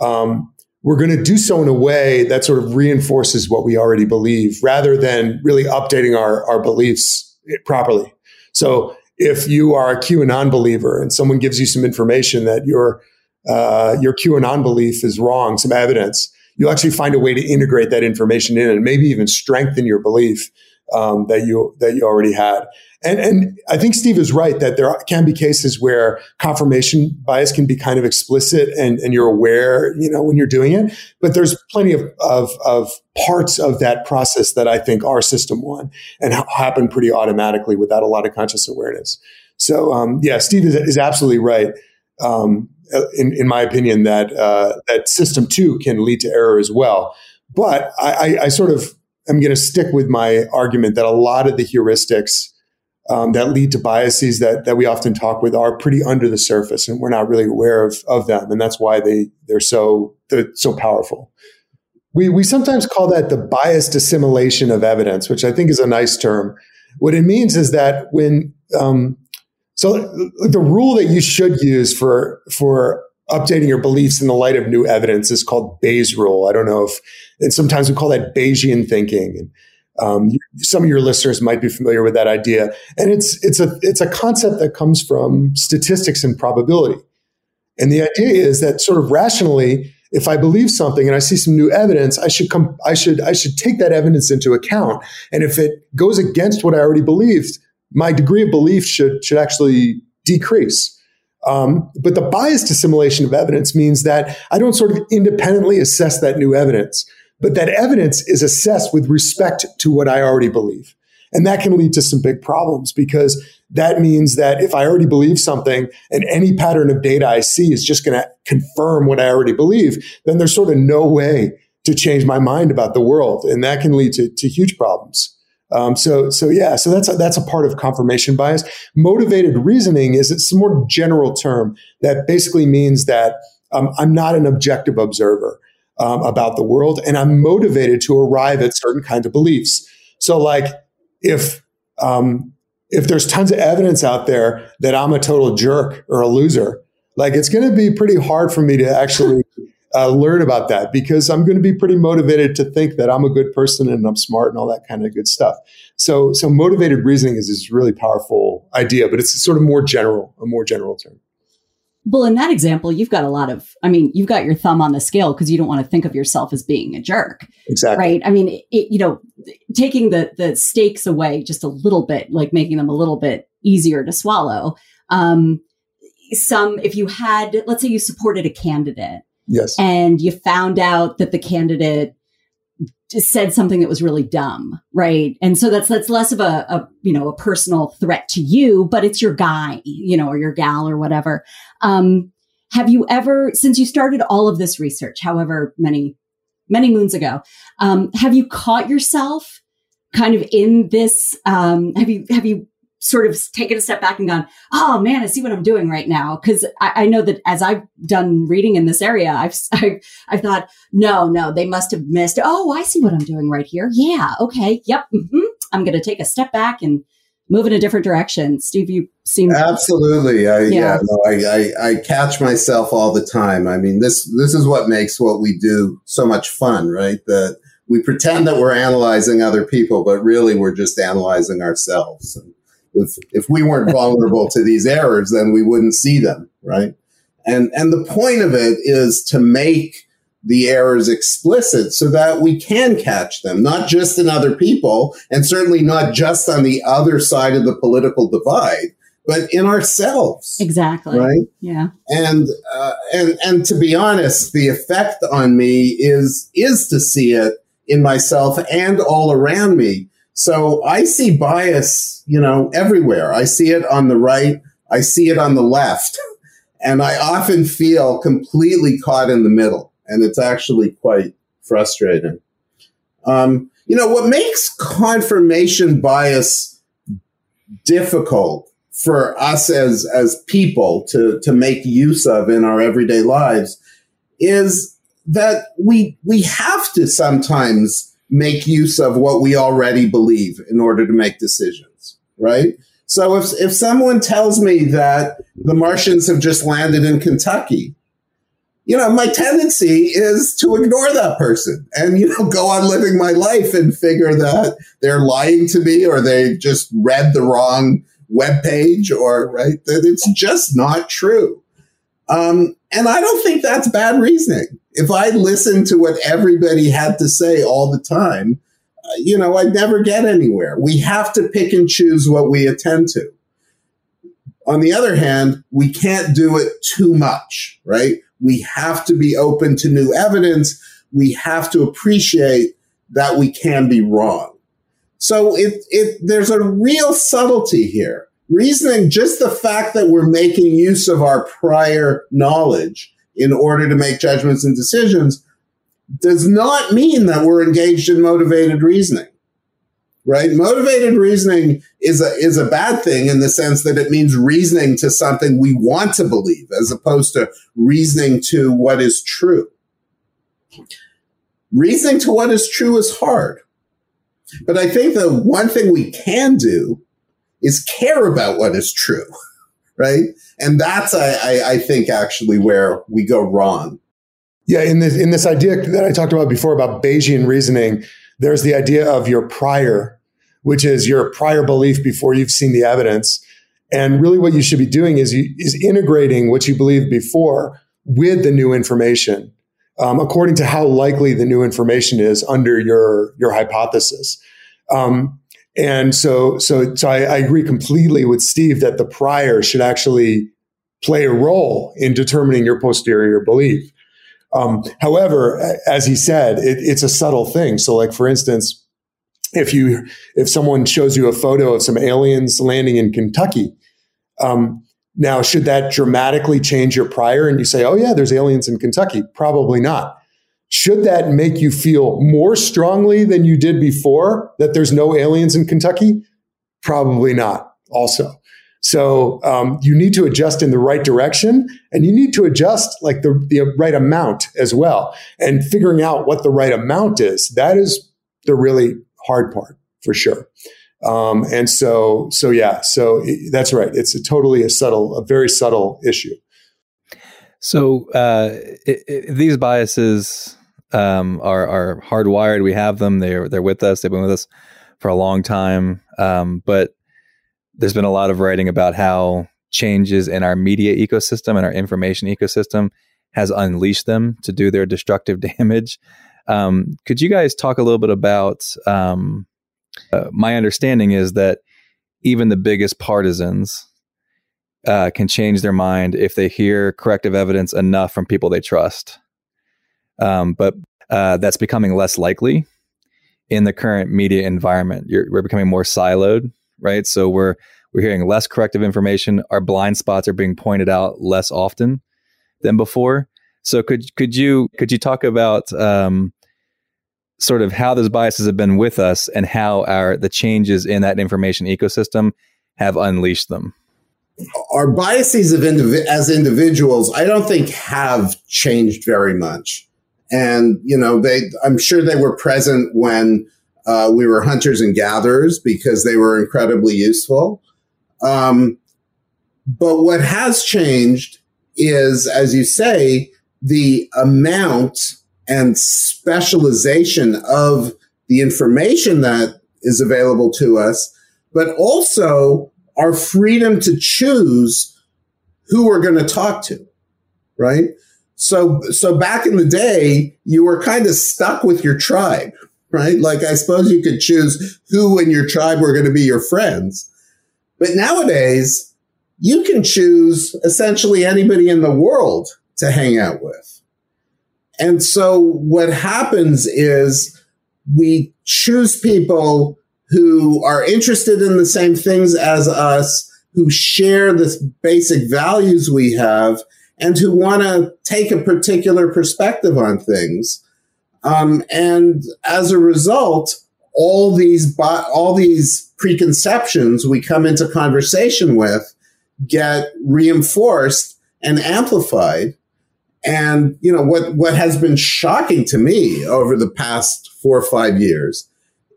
um, we're going to do so in a way that sort of reinforces what we already believe, rather than really updating our our beliefs properly. So if you are a QAnon believer and someone gives you some information that your uh, your QAnon belief is wrong, some evidence, you'll actually find a way to integrate that information in and maybe even strengthen your belief um, that you that you already had. And, and I think Steve is right that there can be cases where confirmation bias can be kind of explicit and, and you're aware, you know, when you're doing it. But there's plenty of, of, of parts of that process that I think are system one and ha- happen pretty automatically without a lot of conscious awareness. So, um, yeah, Steve is, is absolutely right. Um, in, in my opinion, that uh, that system two can lead to error as well. But I, I, I sort of am going to stick with my argument that a lot of the heuristics um, that lead to biases that that we often talk with are pretty under the surface, and we're not really aware of of them, and that's why they they're so they're so powerful. We we sometimes call that the biased assimilation of evidence, which I think is a nice term. What it means is that when um, so the rule that you should use for for updating your beliefs in the light of new evidence is called Bayes' rule. I don't know if, and sometimes we call that Bayesian thinking. Um, some of your listeners might be familiar with that idea, and it's it's a it's a concept that comes from statistics and probability. And the idea is that sort of rationally, if I believe something and I see some new evidence, I should come I should I should take that evidence into account. And if it goes against what I already believed, my degree of belief should should actually decrease. Um, but the biased assimilation of evidence means that I don't sort of independently assess that new evidence. But that evidence is assessed with respect to what I already believe. And that can lead to some big problems because that means that if I already believe something and any pattern of data I see is just going to confirm what I already believe, then there's sort of no way to change my mind about the world. And that can lead to, to huge problems. Um, so, so yeah, so that's a, that's a part of confirmation bias. Motivated reasoning is it's a more general term that basically means that um, I'm not an objective observer um, about the world, and I'm motivated to arrive at certain kinds of beliefs. So, like if um, if there's tons of evidence out there that I'm a total jerk or a loser, like it's going to be pretty hard for me to actually uh, learn about that because I'm going to be pretty motivated to think that I'm a good person and I'm smart and all that kind of good stuff. So, so motivated reasoning is this really powerful idea, but it's sort of more general, a more general term. Well, in that example, you've got a lot of, I mean, you've got your thumb on the scale because you don't want to think of yourself as being a jerk. Exactly. Right. I mean, it, you know, taking the, the stakes away just a little bit, like making them a little bit easier to swallow. Um, some, if you had, let's say you supported a candidate. Yes. And you found out that the candidate just said something that was really dumb, right? And so that's that's less of a, a, you know a personal threat to you, but it's your guy, you know, or your gal or whatever. Um, have you ever, since you started all of this research, however many many moons ago, um, have you caught yourself kind of in this? Um, have you have you sort of taken a step back and gone, oh man, I see what I'm doing right now. Cause I, I know that as I've done reading in this area, I've, I've, I've, thought, no, no, they must have missed. Oh, I see what I'm doing right here. Yeah. Okay. Yep. Mm-hmm. I'm going to take a step back and move in a different direction. Steve, you seem absolutely. I, yeah, yeah no, I, I, I catch myself all the time. I mean, this this is what makes what we do so much fun, right? That we pretend that we're analyzing other people, but really we're just analyzing ourselves. And if if we weren't *laughs* vulnerable to these errors, then we wouldn't see them, right? And and the point of it is to make the errors explicit so that we can catch them, not just in other people, and certainly not just on the other side of the political divide, but in ourselves. Exactly. Right. Yeah. And uh, and and to be honest, the effect on me is is to see it in myself and all around me. So I see bias, you know, everywhere. I see it on the right. I see it on the left. And I often feel completely caught in the middle and it's actually quite frustrating. Um, you know, what makes confirmation bias difficult for us as as people to to make use of in our everyday lives is that we we have to sometimes make use of what we already believe in order to make decisions, right? So if if someone tells me that the Martians have just landed in Kentucky, you know, my tendency is to ignore that person and, you know, go on living my life and figure that they're lying to me or they just read the wrong web page or, right, that it's just not true. Um, and I don't think that's bad reasoning. If I listened to what everybody had to say all the time, uh, you know, I'd never get anywhere. We have to pick and choose what we attend to. On the other hand, we can't do it too much, right? We have to be open to new evidence. We have to appreciate that we can be wrong. So it, it, there's a real subtlety here. Reasoning, just the fact that we're making use of our prior knowledge in order to make judgments and decisions does not mean that we're engaged in motivated reasoning right? Motivated reasoning is a, is a bad thing in the sense that it means reasoning to something we want to believe as opposed to reasoning to what is true. Reasoning to what is true is hard. But I think the one thing we can do is care about what is true, *laughs* right? And that's, I, I, I think, actually where we go wrong. Yeah, in this in this idea that I talked about before about Bayesian reasoning, there's the idea of your prior which is your prior belief before you've seen the evidence. And really what you should be doing is, is integrating what you believed before with the new information, um, according to how likely the new information is under your, your hypothesis. Um, and so, so, so I, I agree completely with Steve that the prior should actually play a role in determining your posterior belief. Um, however, as he said, it, it's a subtle thing. So, like for instance, if you if someone shows you a photo of some aliens landing in Kentucky, um, now should that dramatically change your prior and you say, oh yeah, there's aliens in Kentucky? Probably not. Should that make you feel more strongly than you did before that there's no aliens in Kentucky? Probably not. Also. So um, you need to adjust in the right direction, and you need to adjust like the, the right amount as well. And figuring out what the right amount is that is the really hard part for sure. Um, and so, so yeah, so it, that's right. It's a totally a subtle, a very subtle issue. So uh, it, it, these biases um, are are hardwired. We have them. They're they're with us. They've been with us for a long time. Um, but there's been a lot of writing about how changes in our media ecosystem and our information ecosystem has unleashed them to do their destructive *laughs* damage. Um, could you guys talk a little bit about? Um, uh, my understanding is that even the biggest partisans uh, can change their mind if they hear corrective evidence enough from people they trust. Um, but uh, that's becoming less likely in the current media environment. You're, we're becoming more siloed, right? So we're we're hearing less corrective information. Our blind spots are being pointed out less often than before. So could could you could you talk about um, sort of how those biases have been with us and how our the changes in that information ecosystem have unleashed them? Our biases of indiv- as individuals, I don't think have changed very much. And you know, they I'm sure they were present when Uh, we were hunters and gatherers because they were incredibly useful. Um, but what has changed is, as you say, the amount and specialization of the information that is available to us, but also our freedom to choose who we're going to talk to, right? So, so back in the day, you were kind of stuck with your tribe, right? Like I suppose you could choose who in your tribe were going to be your friends. But nowadays, you can choose essentially anybody in the world to hang out with. And so what happens is we choose people who are interested in the same things as us, who share the basic values we have, and who want to take a particular perspective on things. Um, and as a result, all these all these preconceptions we come into conversation with get reinforced and amplified. And you know what what has been shocking to me over the past four or five years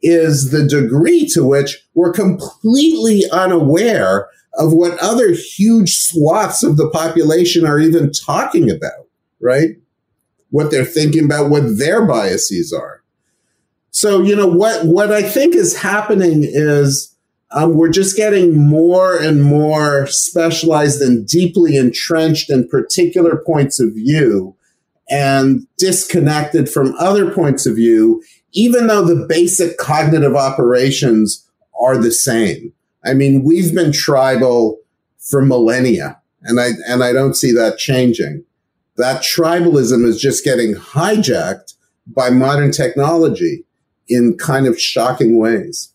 is the degree to which we're completely unaware of what other huge swaths of the population are even talking about, right? What they're thinking about, what their biases are. So, you know, what, what I think is happening is um, we're just getting more and more specialized and deeply entrenched in particular points of view and disconnected from other points of view, even though the basic cognitive operations are the same. I mean, we've been tribal for millennia, and I and I don't see that changing. That tribalism is just getting hijacked by modern technology in kind of shocking ways.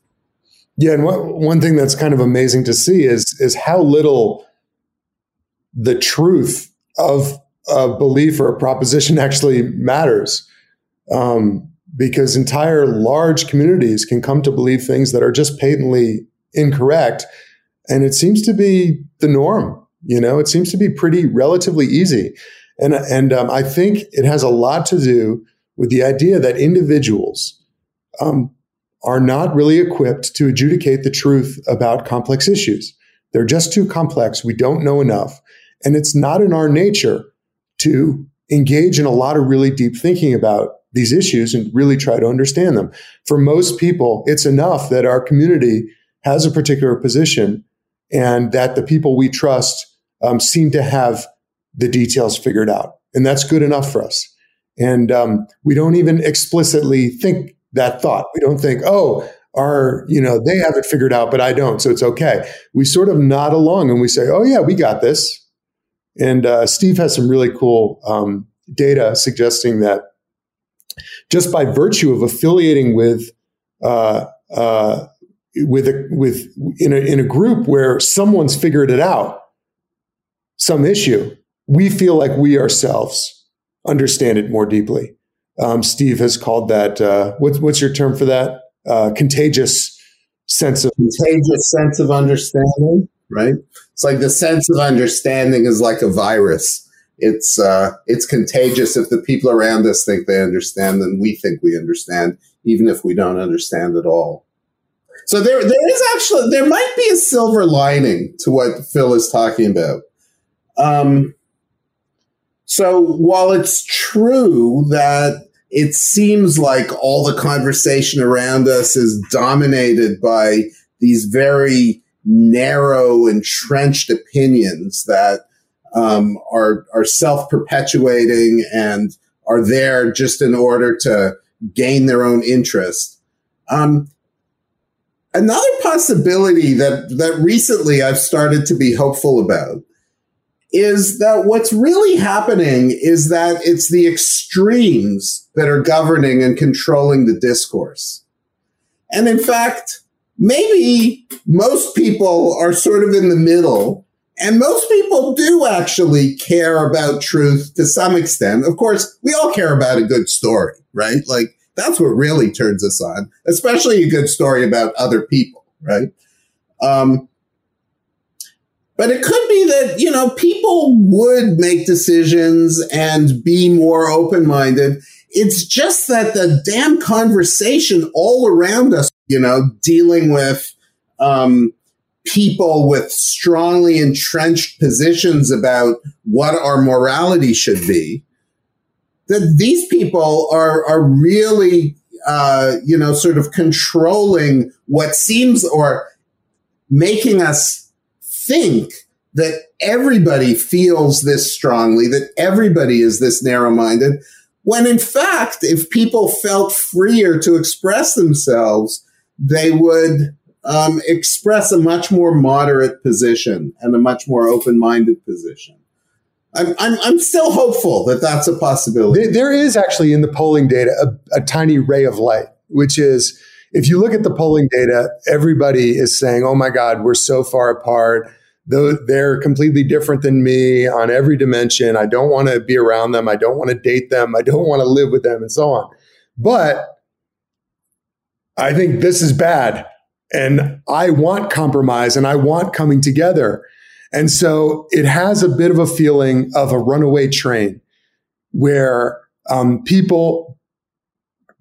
Yeah, and what, one thing that's kind of amazing to see is is how little the truth of a belief or a proposition *laughs* actually matters. Um, because entire large communities can come to believe things that are just patently incorrect. And it seems to be the norm. You know, it seems to be pretty relatively easy. And, and um, I think it has a lot to do with the idea that individuals um, are not really equipped to adjudicate the truth about complex issues. They're just too complex. We don't know enough. And it's not in our nature to engage in a lot of really deep thinking about these issues and really try to understand them. For most people, it's enough that our community has a particular position and that the people we trust um, seem to have the details figured out. And that's good enough for us. And um, we don't even explicitly think that thought. We don't think, oh, our, you know, they have it figured out, but I don't. So it's okay. We sort of nod along and we say, oh, yeah, we got this. And uh, Steve has some really cool um, data suggesting that just by virtue of affiliating with uh, uh, with a, with in a, in a group where someone's figured it out, some issue, we feel like we ourselves understand it more deeply. Um, Steve has called that uh, what's what's your term for that? Uh, contagious sense of contagious sense of understanding, right? It's like the sense of understanding is like a virus it's uh, it's contagious if the people around us think they understand and we think we understand, even if we don't understand at all. So there there is actually there might be a silver lining to what Phil is talking about. Um, so while it's true that it seems like all the conversation around us is dominated by these very narrow, entrenched opinions that um, are are self perpetuating and are there just in order to gain their own interest. Um, another possibility that that recently I've started to be hopeful about is that what's really happening is that it's the extremes that are governing and controlling the discourse. And in fact, maybe most people are sort of in the middle and most people do actually care about truth to some extent. Of course, we all care about a good story, right? Like that's what really turns us on, especially a good story about other people, right? Um, but it could be that, you know, people would make decisions and be more open minded it's just that the damn conversation all around us, you know, dealing with um, people with strongly entrenched positions about what our morality should be, that these people are are really, uh, you know, sort of controlling what seems or making us think that everybody feels this strongly, that everybody is this narrow minded when in fact, if people felt freer to express themselves, they would um, express a much more moderate position and a much more open minded position. I'm, I'm, I'm, still hopeful that that's a possibility. there, is actually in the polling data a, a tiny ray of light, which is if you look at the polling data, everybody is saying, oh my God, we're so far apart they're completely different than me on every dimension. I don't want to be around them. I don't want to date them. I don't want to live with them and so on. But I think this is bad. And I want compromise and I want coming together. And so it has a bit of a feeling of a runaway train where um, people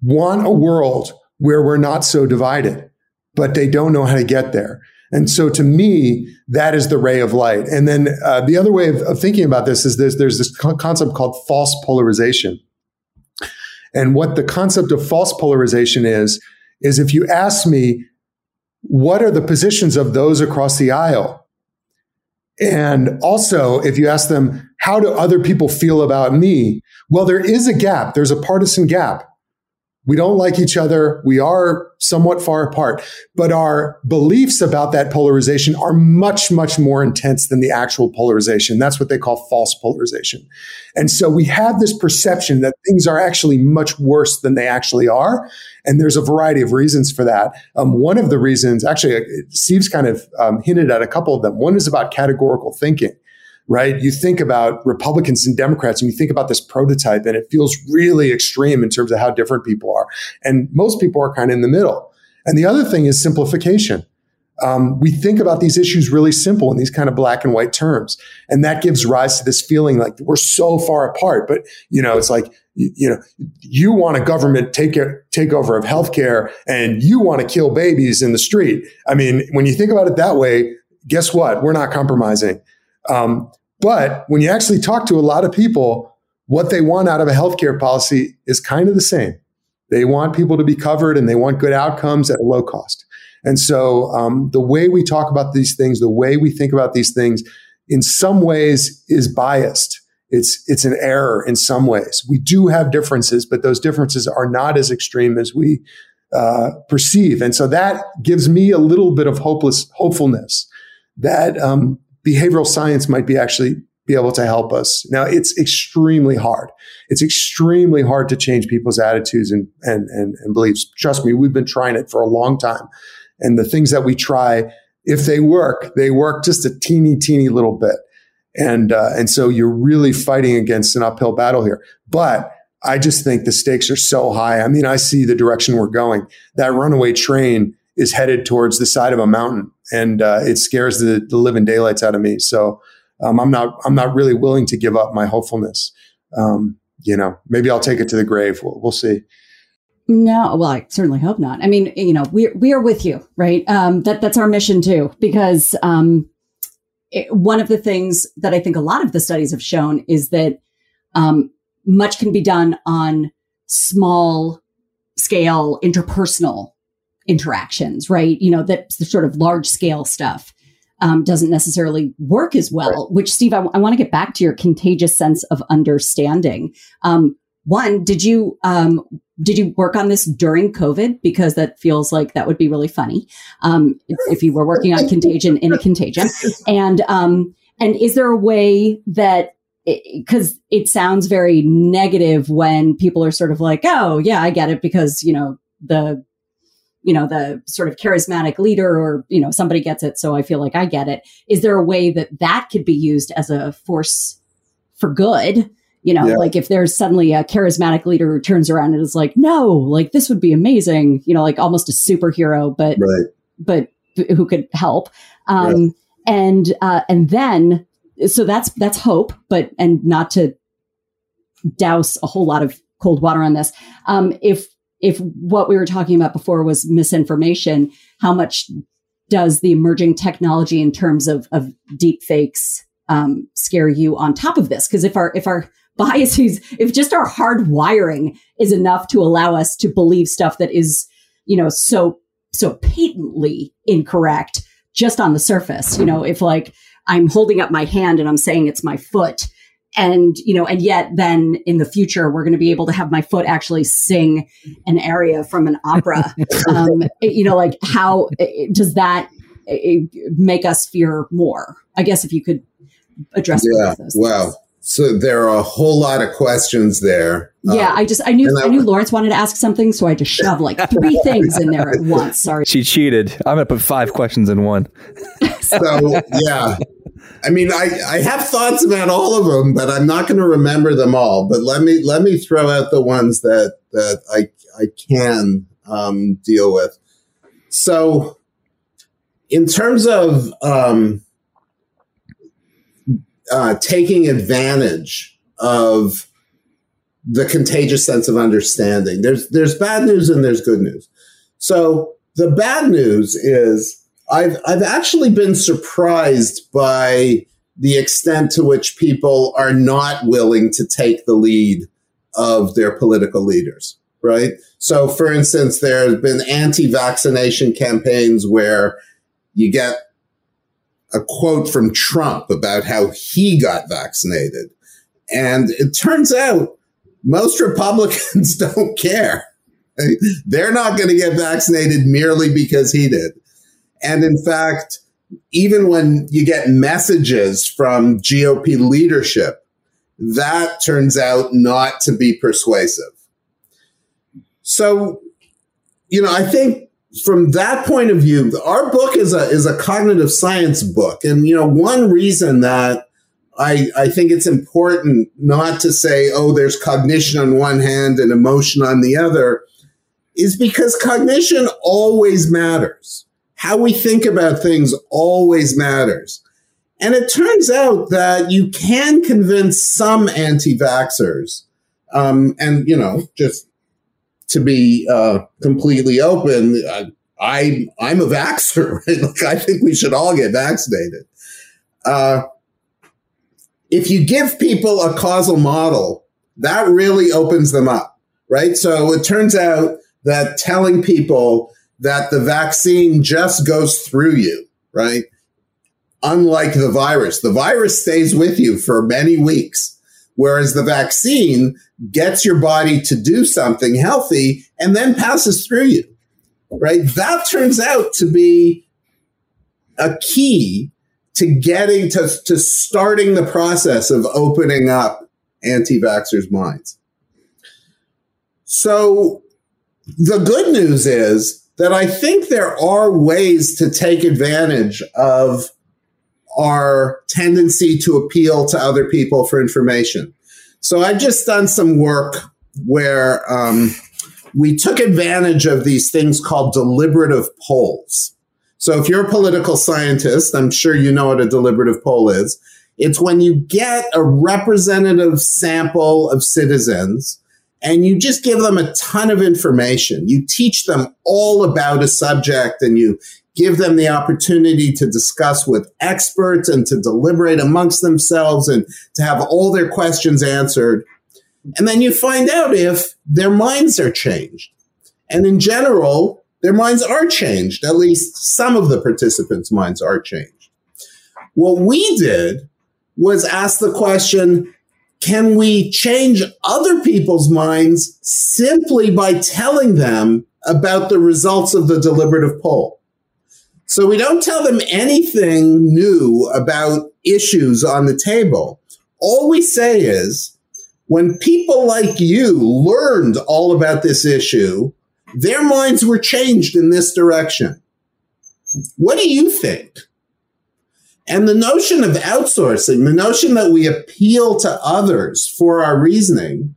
want a world where we're not so divided, but they don't know how to get there. And so to me, that is the ray of light. And then uh, the other way of, of, thinking about this is this, there's this concept called false polarization. And what the concept of false polarization is, is if you ask me, what are the positions of those across the aisle? And also, if you ask them, how do other people feel about me? Well, there is a gap. There's a partisan gap. We don't like each other. We are somewhat far apart, but our beliefs about that polarization are much, much more intense than the actual polarization. That's what they call false polarization. And so we have this perception that things are actually much worse than they actually are. And there's a variety of reasons for that. Um, one of the reasons, actually, uh, Steve's kind of um, hinted at a couple of them. One is about categorical thinking right? You think about Republicans and Democrats and you think about this prototype and it feels really extreme in terms of how different people are. And most people are kind of in the middle. And the other thing is simplification. Um, we think about these issues really simple in these kind of black and white terms. And that gives rise to this feeling like we're so far apart. But, you know, it's like, you, you know, you want a government take takeover of healthcare and you want to kill babies in the street. I mean, when you think about it that way, guess what? We're not compromising. Um, but when you actually talk to a lot of people, what they want out of a healthcare policy is kind of the same. They want people to be covered and they want good outcomes at a low cost. And so um, the way we talk about these things, the way we think about these things, in some ways is biased. It's it's an error in some ways. We do have differences, but those differences are not as extreme as we uh, perceive. And so that gives me a little bit of hopeless hopefulness that um, behavioral science might be actually be able to help us. Now it's extremely hard. It's extremely hard to change people's attitudes and, and, and, and beliefs. Trust me, we've been trying it for a long time. And the things that we try, if they work, they work just a teeny, teeny little bit. And, uh, and so you're really fighting against an uphill battle here. But I just think the stakes are so high. I mean, I see the direction we're going. That runaway train is headed towards the side of a mountain, and uh, it scares the, the living daylights out of me. So um, I'm not I'm not really willing to give up my hopefulness. Um, you know, maybe I'll take it to the grave. We'll, we'll see. No, well, I certainly hope not. I mean, you know, we we are with you, right? Um, that that's our mission too, because um, it, one of the things that I think a lot of the studies have shown is that um, much can be done on small scale interpersonal interactions, right? You know, that sort of large scale stuff um, doesn't necessarily work as well, right. which Steve, I, w- I want to get back to your contagious sense of understanding. Um, one, did you, um, did you work on this during COVID? Because that feels like that would be really funny. Um, if, if, you were working on *laughs* contagion in a contagion and, um, and is there a way that because it, it, sounds very negative when people are sort of like, oh, yeah, I get it because, you know, the you know, the sort of charismatic leader or, you know, somebody gets it. So I feel like I get it. Is there a way that that could be used as a force for good? You know, yeah. like if there's suddenly a charismatic leader who turns around and is like, no, like this would be amazing, you know, like almost a superhero, but, right. but who could help. Um, right. and, uh, and then, so that's, that's hope, but, and not to douse a whole lot of cold water on this. Um, if if what we were talking about before was misinformation, how much does the emerging technology in terms of of deep fakes um, scare you on top of this? Because if our if our *laughs* biases, if just our hard wiring is enough to allow us to believe stuff that is, you know, so so patently incorrect just on the surface, you know, if like I'm holding up my hand and I'm saying it's my foot, and you know and yet then in the future we're going to be able to have my foot actually sing an aria from an opera. *laughs* Um, you know like how does that make us fear more? I guess if you could address yeah wow so there are a whole lot of questions there. Yeah um, i just i knew i, I knew lawrence wanted to ask something so i just shoved like *laughs* three things in there at once. Sorry. She cheated. I'm gonna put five questions in one. So yeah I mean, I, I have thoughts about all of them, but I'm not going to remember them all. But let me let me throw out the ones that that I I can um, deal with. So, in terms of um, uh, taking advantage of the contagious sense of understanding, there's there's bad news and there's good news. So the bad news is I've I've actually been surprised by the extent to which people are not willing to take the lead of their political leaders, right? So for instance, there have been anti-vaccination campaigns where you get a quote from Trump about how he got vaccinated. And it turns out most Republicans *laughs* don't care. They're not going to get vaccinated merely because he did. And in fact, even when you get messages from GOP leadership, that turns out not to be persuasive. So, you know, I think from that point of view, our book is a is a cognitive science book. And you know, one reason that I, I think it's important not to say, oh, there's cognition on one hand and emotion on the other, is because cognition always matters how we think about things always matters. And it turns out that you can convince some anti vaxxers, um, and, you know, just to be uh, completely open, I, I, I'm a vaxxer. *laughs* Right? Like, I think we should all get vaccinated. Uh, if you give people a causal model, that really opens them up, right? So it turns out that telling people that the vaccine just goes through you, right? Unlike the virus, the virus stays with you for many weeks, whereas the vaccine gets your body to do something healthy and then passes through you, right? That turns out to be a key to getting to, to starting the process of opening up anti-vaxxers' minds. So the good news is that I think there are ways to take advantage of our tendency to appeal to other people for information. So I've just done some work where um, we took advantage of these things called deliberative polls. So if you're a political scientist, I'm sure you know what a deliberative poll is. It's when you get a representative sample of citizens and you just give them a ton of information. You teach them all about a subject and you give them the opportunity to discuss with experts and to deliberate amongst themselves and to have all their questions answered. And then you find out if their minds are changed. And in general, their minds are changed. At least some of the participants' minds are changed. What we did was ask the question, can we change other people's minds simply by telling them about the results of the deliberative poll? So we don't tell them anything new about issues on the table. All we say is when people like you learned all about this issue, their minds were changed in this direction. What do you think? And the notion of outsourcing, the notion that we appeal to others for our reasoning,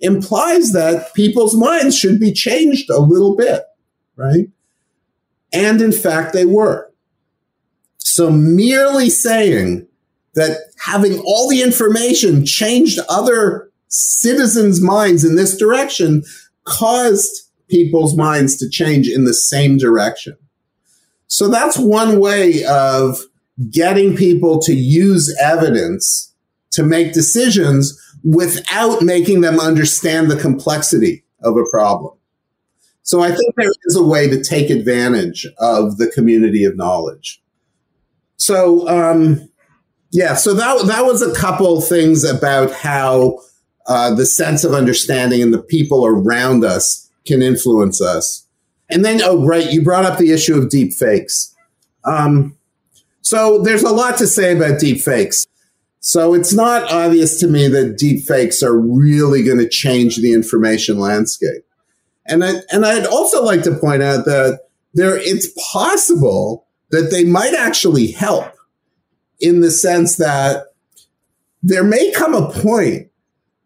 implies that people's minds should be changed a little bit, right? And in fact, they were. So merely saying that having all the information changed other citizens' minds in this direction caused people's minds to change in the same direction. So that's one way of getting people to use evidence to make decisions without making them understand the complexity of a problem. So I think there is a way to take advantage of the community of knowledge. So, um, yeah, so that, that was a couple things about how uh, the sense of understanding and the people around us can influence us. And then, oh, right, you brought up the issue of deep fakes. Um, so there's a lot to say about deep fakes. So it's not obvious to me that deep fakes are really going to change the information landscape. And I, and I'd also like to point out that there, it's possible that they might actually help in the sense that there may come a point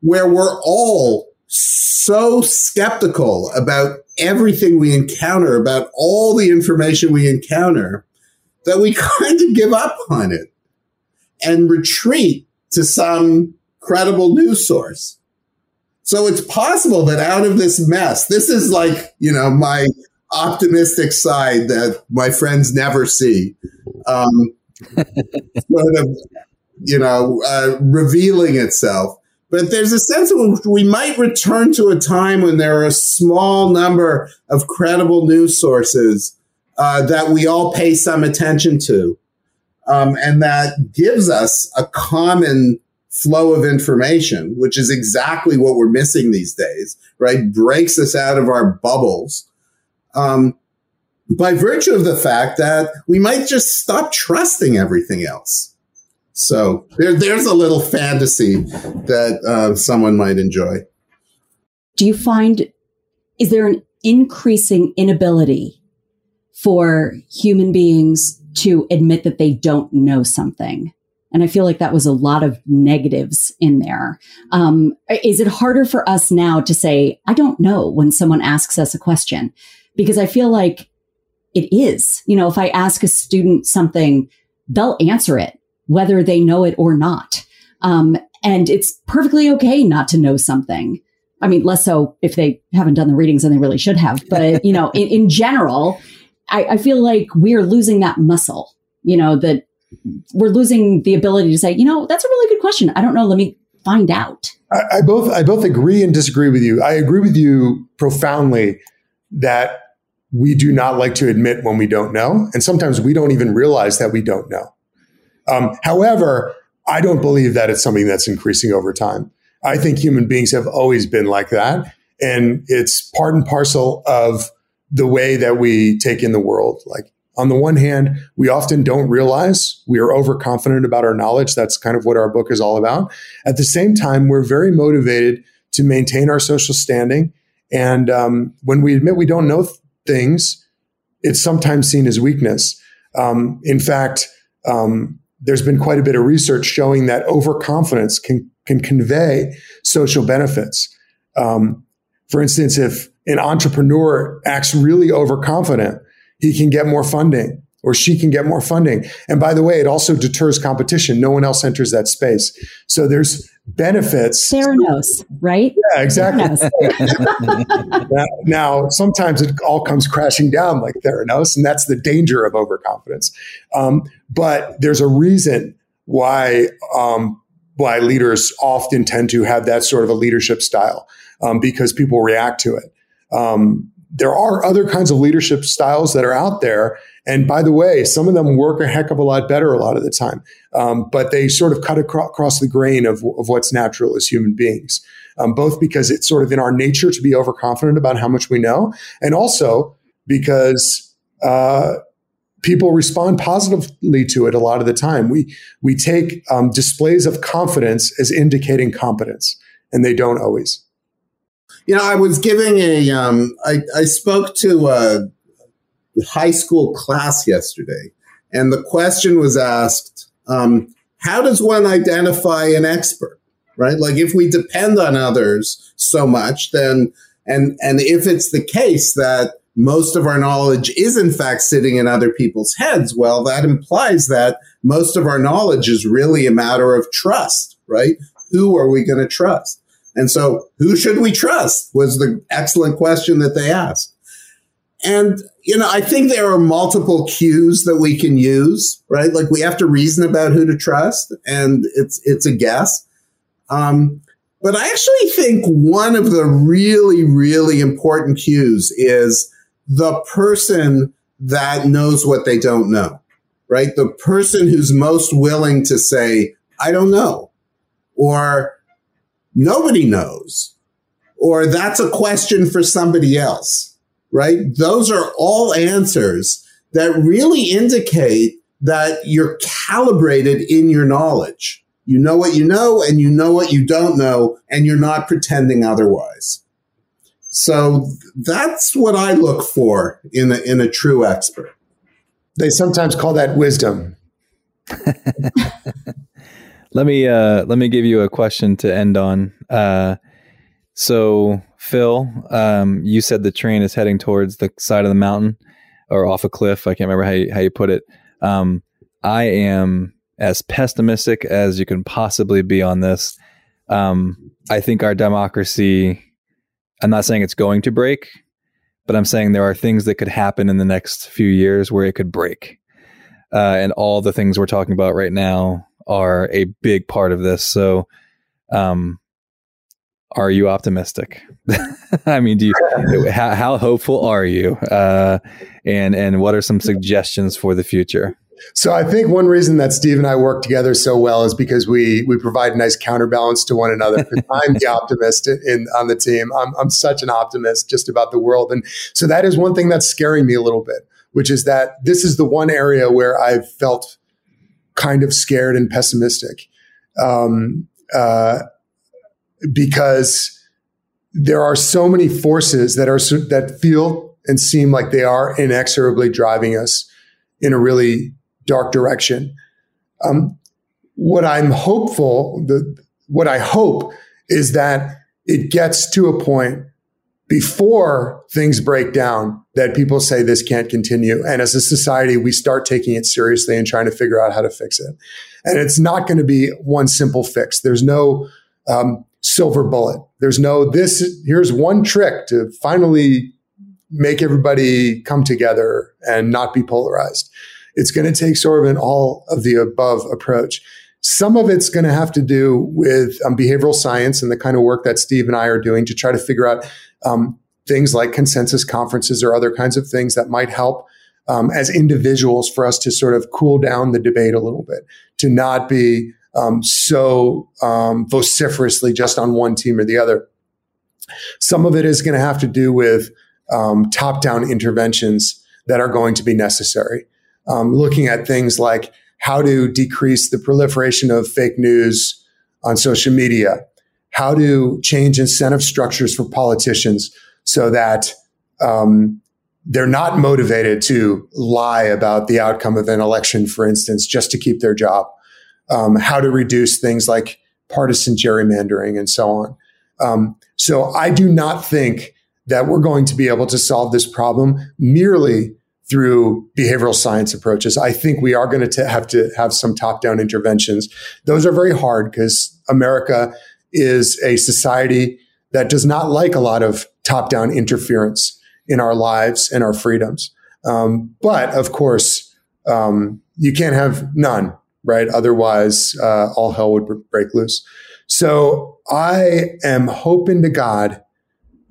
where we're all so skeptical about everything we encounter, about all the information we encounter, that we *laughs* kind of give up on it and retreat to some credible news source. So it's possible that out of this mess, this is like, you know, my optimistic side that my friends never see. Um, *laughs* sort of, you know, uh, revealing itself. But there's a sense in which we might return to a time when there are a small number of credible news sources uh, that we all pay some attention to. Um, and that gives us a common flow of information, which is exactly what we're missing these days, right? Breaks us out of our bubbles. Um, by virtue of the fact that we might just stop trusting everything else. So there, there's a little fantasy that uh, someone might enjoy. Do you find, is there an increasing inability for human beings to admit that they don't know something? And I feel like that was a lot of negatives in there. Um, is it harder for us now to say, I don't know when someone asks us a question? Because I feel like it is. You know, if I ask a student something, they'll answer it, whether they know it or not. Um, and it's perfectly okay not to know something. I mean, less so if they haven't done the readings and they really should have. But, you know, in, in general, I, I feel like we're losing that muscle, you know, that we're losing the ability to say, you know, that's a really good question. I don't know. Let me find out. I, I both I both agree and disagree with you. I agree with you profoundly that we do not like to admit when we don't know, and sometimes we don't even realize that we don't know. Um, however, I don't believe that it's something that's increasing over time. I think human beings have always been like that, and it's part and parcel of the way that we take in the world. Like on the one hand, we often don't realize we are overconfident about our knowledge. That's kind of what our book is all about. At the same time, we're very motivated to maintain our social standing. And um, when we admit we don't know th- things, it's sometimes seen as weakness. Um, in fact, um, there's been quite a bit of research showing that overconfidence can can convey social benefits. Um, for instance, if an entrepreneur acts really overconfident, he can get more funding or she can get more funding. And by the way, it also deters competition. No one else enters that space. So there's benefits. Theranos, right? Yeah, exactly. *laughs* now, now, sometimes it all comes crashing down like Theranos, and that's the danger of overconfidence. Um, but there's a reason why um, why leaders often tend to have that sort of a leadership style um, because people react to it. Um, there are other kinds of leadership styles that are out there. And by the way, some of them work a heck of a lot better a lot of the time, um, but they sort of cut across the grain of, of what's natural as human beings, um, both because it's sort of in our nature to be overconfident about how much we know, and also because uh, people respond positively to it a lot of the time. We we take um, displays of confidence as indicating competence, and they don't always. You know, I was giving a, um, I, I spoke to a high school class yesterday, and the question was asked, um, how does one identify an expert? Right? Like if we depend on others so much, then, and, and if it's the case that most of our knowledge is in fact sitting in other people's heads, well, that implies that most of our knowledge is really a matter of trust, right? Who are we going to trust? And so who should we trust was the excellent question that they asked. And, you know, I think there are multiple cues that we can use, right? Like we have to reason about who to trust and it's, it's a guess. Um, but I actually think one of the really, really important cues is the person that knows what they don't know, right? The person who's most willing to say, I don't know, or nobody knows, or that's a question for somebody else, right? Those are all answers that really indicate that you're calibrated in your knowledge. You know what you know and you know what you don't know, and you're not pretending otherwise. So that's what I look for in a, in a true expert. They sometimes call that wisdom. *laughs* let me uh, let me give you a question to end on. Uh, so Phil, um, you said the train is heading towards the side of the mountain or off a cliff. I can't remember how you, how you put it. Um, I am as pessimistic as you can possibly be on this. Um, I think our democracy, I'm not saying it's going to break, but I'm saying there are things that could happen in the next few years where it could break. Uh, and all the things we're talking about right now are a big part of this. So, um, are you optimistic? *laughs* I mean, do you, how, how, hopeful are you? Uh, and, and what are some suggestions for the future? So I think one reason that Steve and I work together so well is because we we provide a nice counterbalance to one another. *laughs* I'm the optimist in on the team. I'm I'm such an optimist just about the world, and so that is one thing that's scaring me a little bit, which is that this is the one area where I've felt kind of scared and pessimistic, um, uh, because there are so many forces that are that feel and seem like they are inexorably driving us in a really dark direction. Um, what I'm hopeful, the, what I hope is that it gets to a point before things break down that people say this can't continue. And as a society, we start taking it seriously and trying to figure out how to fix it. And it's not going to be one simple fix. There's no um, silver bullet. There's no this. Here's one trick to finally make everybody come together and not be polarized. It's going to take sort of an all of the above approach. Some of it's going to have to do with um, behavioral science and the kind of work that Steve and I are doing to try to figure out um, things like consensus conferences or other kinds of things that might help um, as individuals for us to sort of cool down the debate a little bit, to not be um, so um, vociferously just on one team or the other. Some of it is going to have to do with um, top down interventions that are going to be necessary um, looking at things like how to decrease the proliferation of fake news on social media, how to change incentive structures for politicians so that um, they're not motivated to lie about the outcome of an election, for instance, just to keep their job, um, how to reduce things like partisan gerrymandering and so on. Um, so I do not think that we're going to be able to solve this problem merely through behavioral science approaches. I think we are going to have to have some top down interventions. Those are very hard because America is a society that does not like a lot of top down interference in our lives and our freedoms. Um, but of course, um, you can't have none, right? Otherwise, uh, all hell would break loose. So I am hoping to God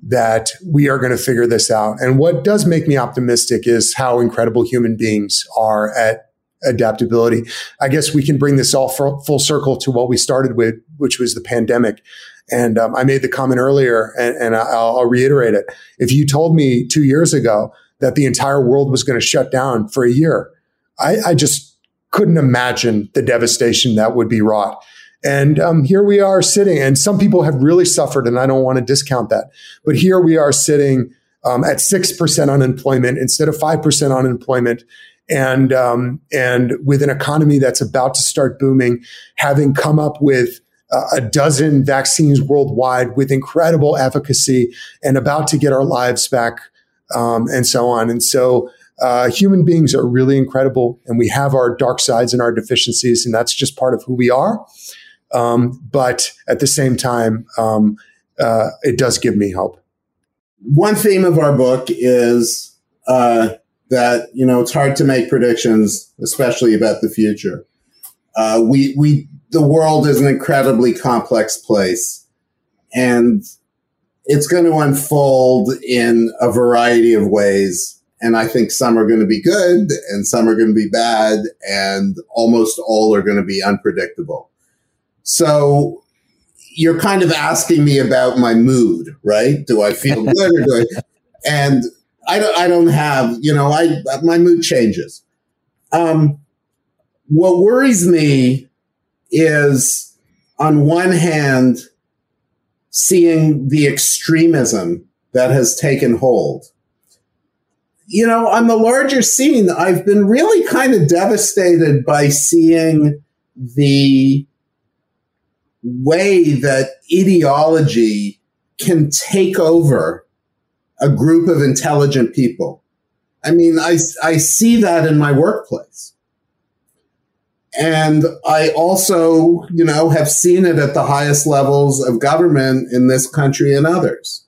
that we are going to figure this out. And what does make me optimistic is how incredible human beings are at adaptability. I guess we can bring this all full circle to what we started with, which was the pandemic. And um, I made the comment earlier, and, and I'll, I'll reiterate it. If you told me two years ago that the entire world was going to shut down for a year, I, I just couldn't imagine the devastation that would be wrought. And um, here we are sitting, and some people have really suffered, and I don't want to discount that. But here we are sitting um, at six percent unemployment instead of five percent unemployment, and um, and with an economy that's about to start booming, having come up with uh, a dozen vaccines worldwide with incredible efficacy, and about to get our lives back, um, and so on. And so. Uh, human beings are really incredible, and we have our dark sides and our deficiencies, and that's just part of who we are. Um, but at the same time, um, uh, it does give me hope. One theme of our book is uh, that you know it's hard to make predictions, especially about the future. Uh, we we the world is an incredibly complex place, and it's going to unfold in a variety of ways. And I think some are going to be good and some are going to be bad and almost all are going to be unpredictable. So you're kind of asking me about my mood, right? Do I feel *laughs* good or do I? And I don't, I don't have, you know, I, my mood changes. Um, what worries me is on one hand, seeing the extremism that has taken hold. You know, on the larger scene, I've been really kind of devastated by seeing the way that ideology can take over a group of intelligent people. I mean, I, I see that in my workplace. And I also, you know, have seen it at the highest levels of government in this country and others.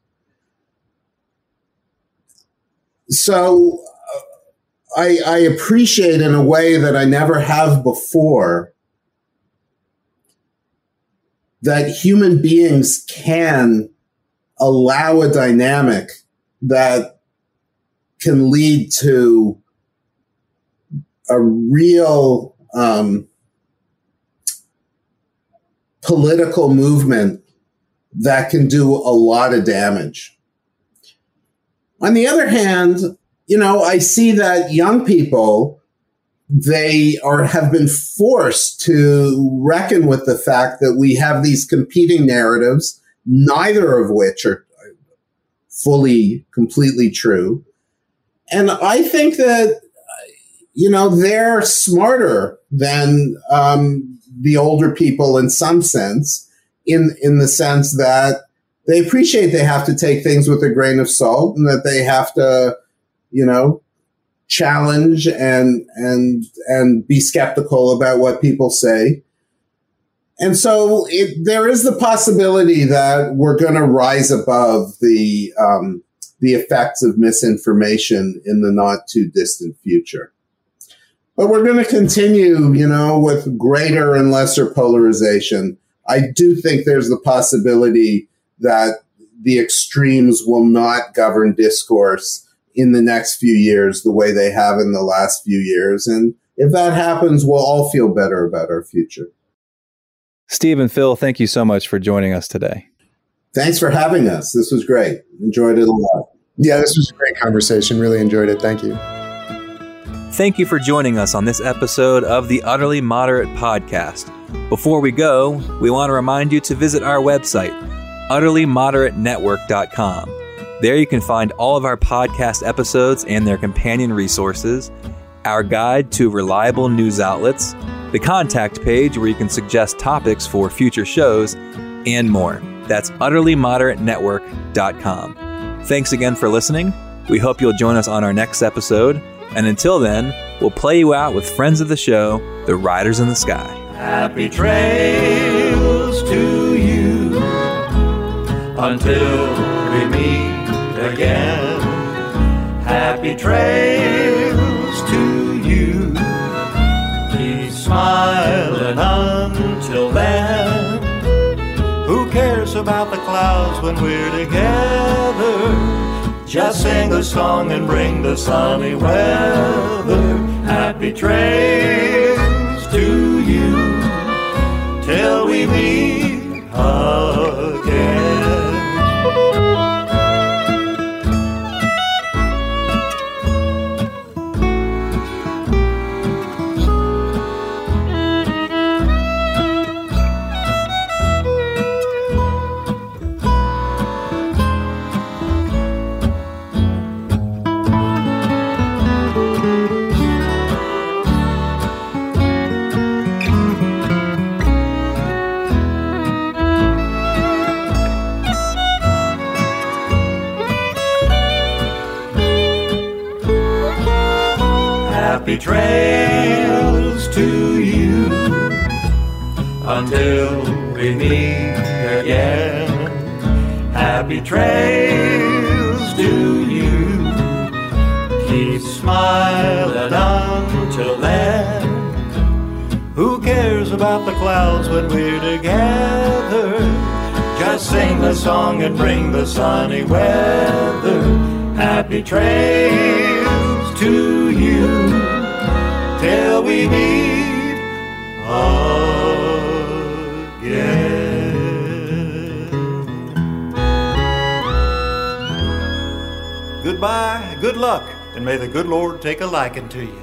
So uh, I, I appreciate in a way that I never have before that human beings can allow a dynamic that can lead to a real um, political movement that can do a lot of damage. On the other hand, you know, I see that young people they are have been forced to reckon with the fact that we have these competing narratives, neither of which are fully completely true. And I think that you know, they're smarter than um, the older people in some sense, in in the sense that they appreciate they have to take things with a grain of salt and that they have to, you know, challenge and and and be skeptical about what people say. And so it, there is the possibility that we're going to rise above the um, the effects of misinformation in the not too distant future. But we're going to continue, you know, with greater and lesser polarization. I do think there's the possibility that the extremes will not govern discourse in the next few years the way they have in the last few years. And if that happens, we'll all feel better about our future. Steve and Phil, thank you so much for joining us today. Thanks for having us. This was great. Enjoyed it a lot. Yeah, this was a great conversation. Really enjoyed it. Thank you. Thank you for joining us on this episode of the Utterly Moderate Podcast. Before we go, we want to remind you to visit our website, utterlymoderatenetwork.com. There you can find all of our podcast episodes and their companion resources, our guide to reliable news outlets, the contact page where you can suggest topics for future shows, and more. That's utterlymoderatenetwork.com. Thanks again for listening. We hope you'll join us on our next episode and until then, we'll play you out with friends of the show, the Riders in the Sky. Happy trails to you until we meet again. Happy trails about the clouds when we're together? Just sing a song and bring the sunny weather. Happy trails to you till we meet until we meet again. Happy trails to you. Keep smiling until then. Who cares about the clouds when we're together? Just sing the song and bring the sunny weather. Happy trails to you till we meet Goodbye, good luck, and may the good Lord take a liking to you.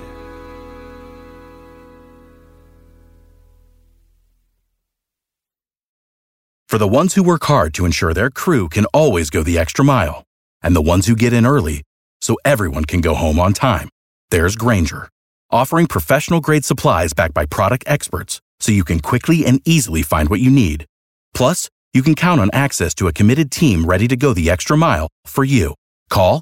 For the ones who work hard to ensure their crew can always go the extra mile, and the ones who get in early so everyone can go home on time, there's Grainger, offering professional grade supplies backed by product experts so you can quickly and easily find what you need. Plus, you can count on access to a committed team ready to go the extra mile for you. Call,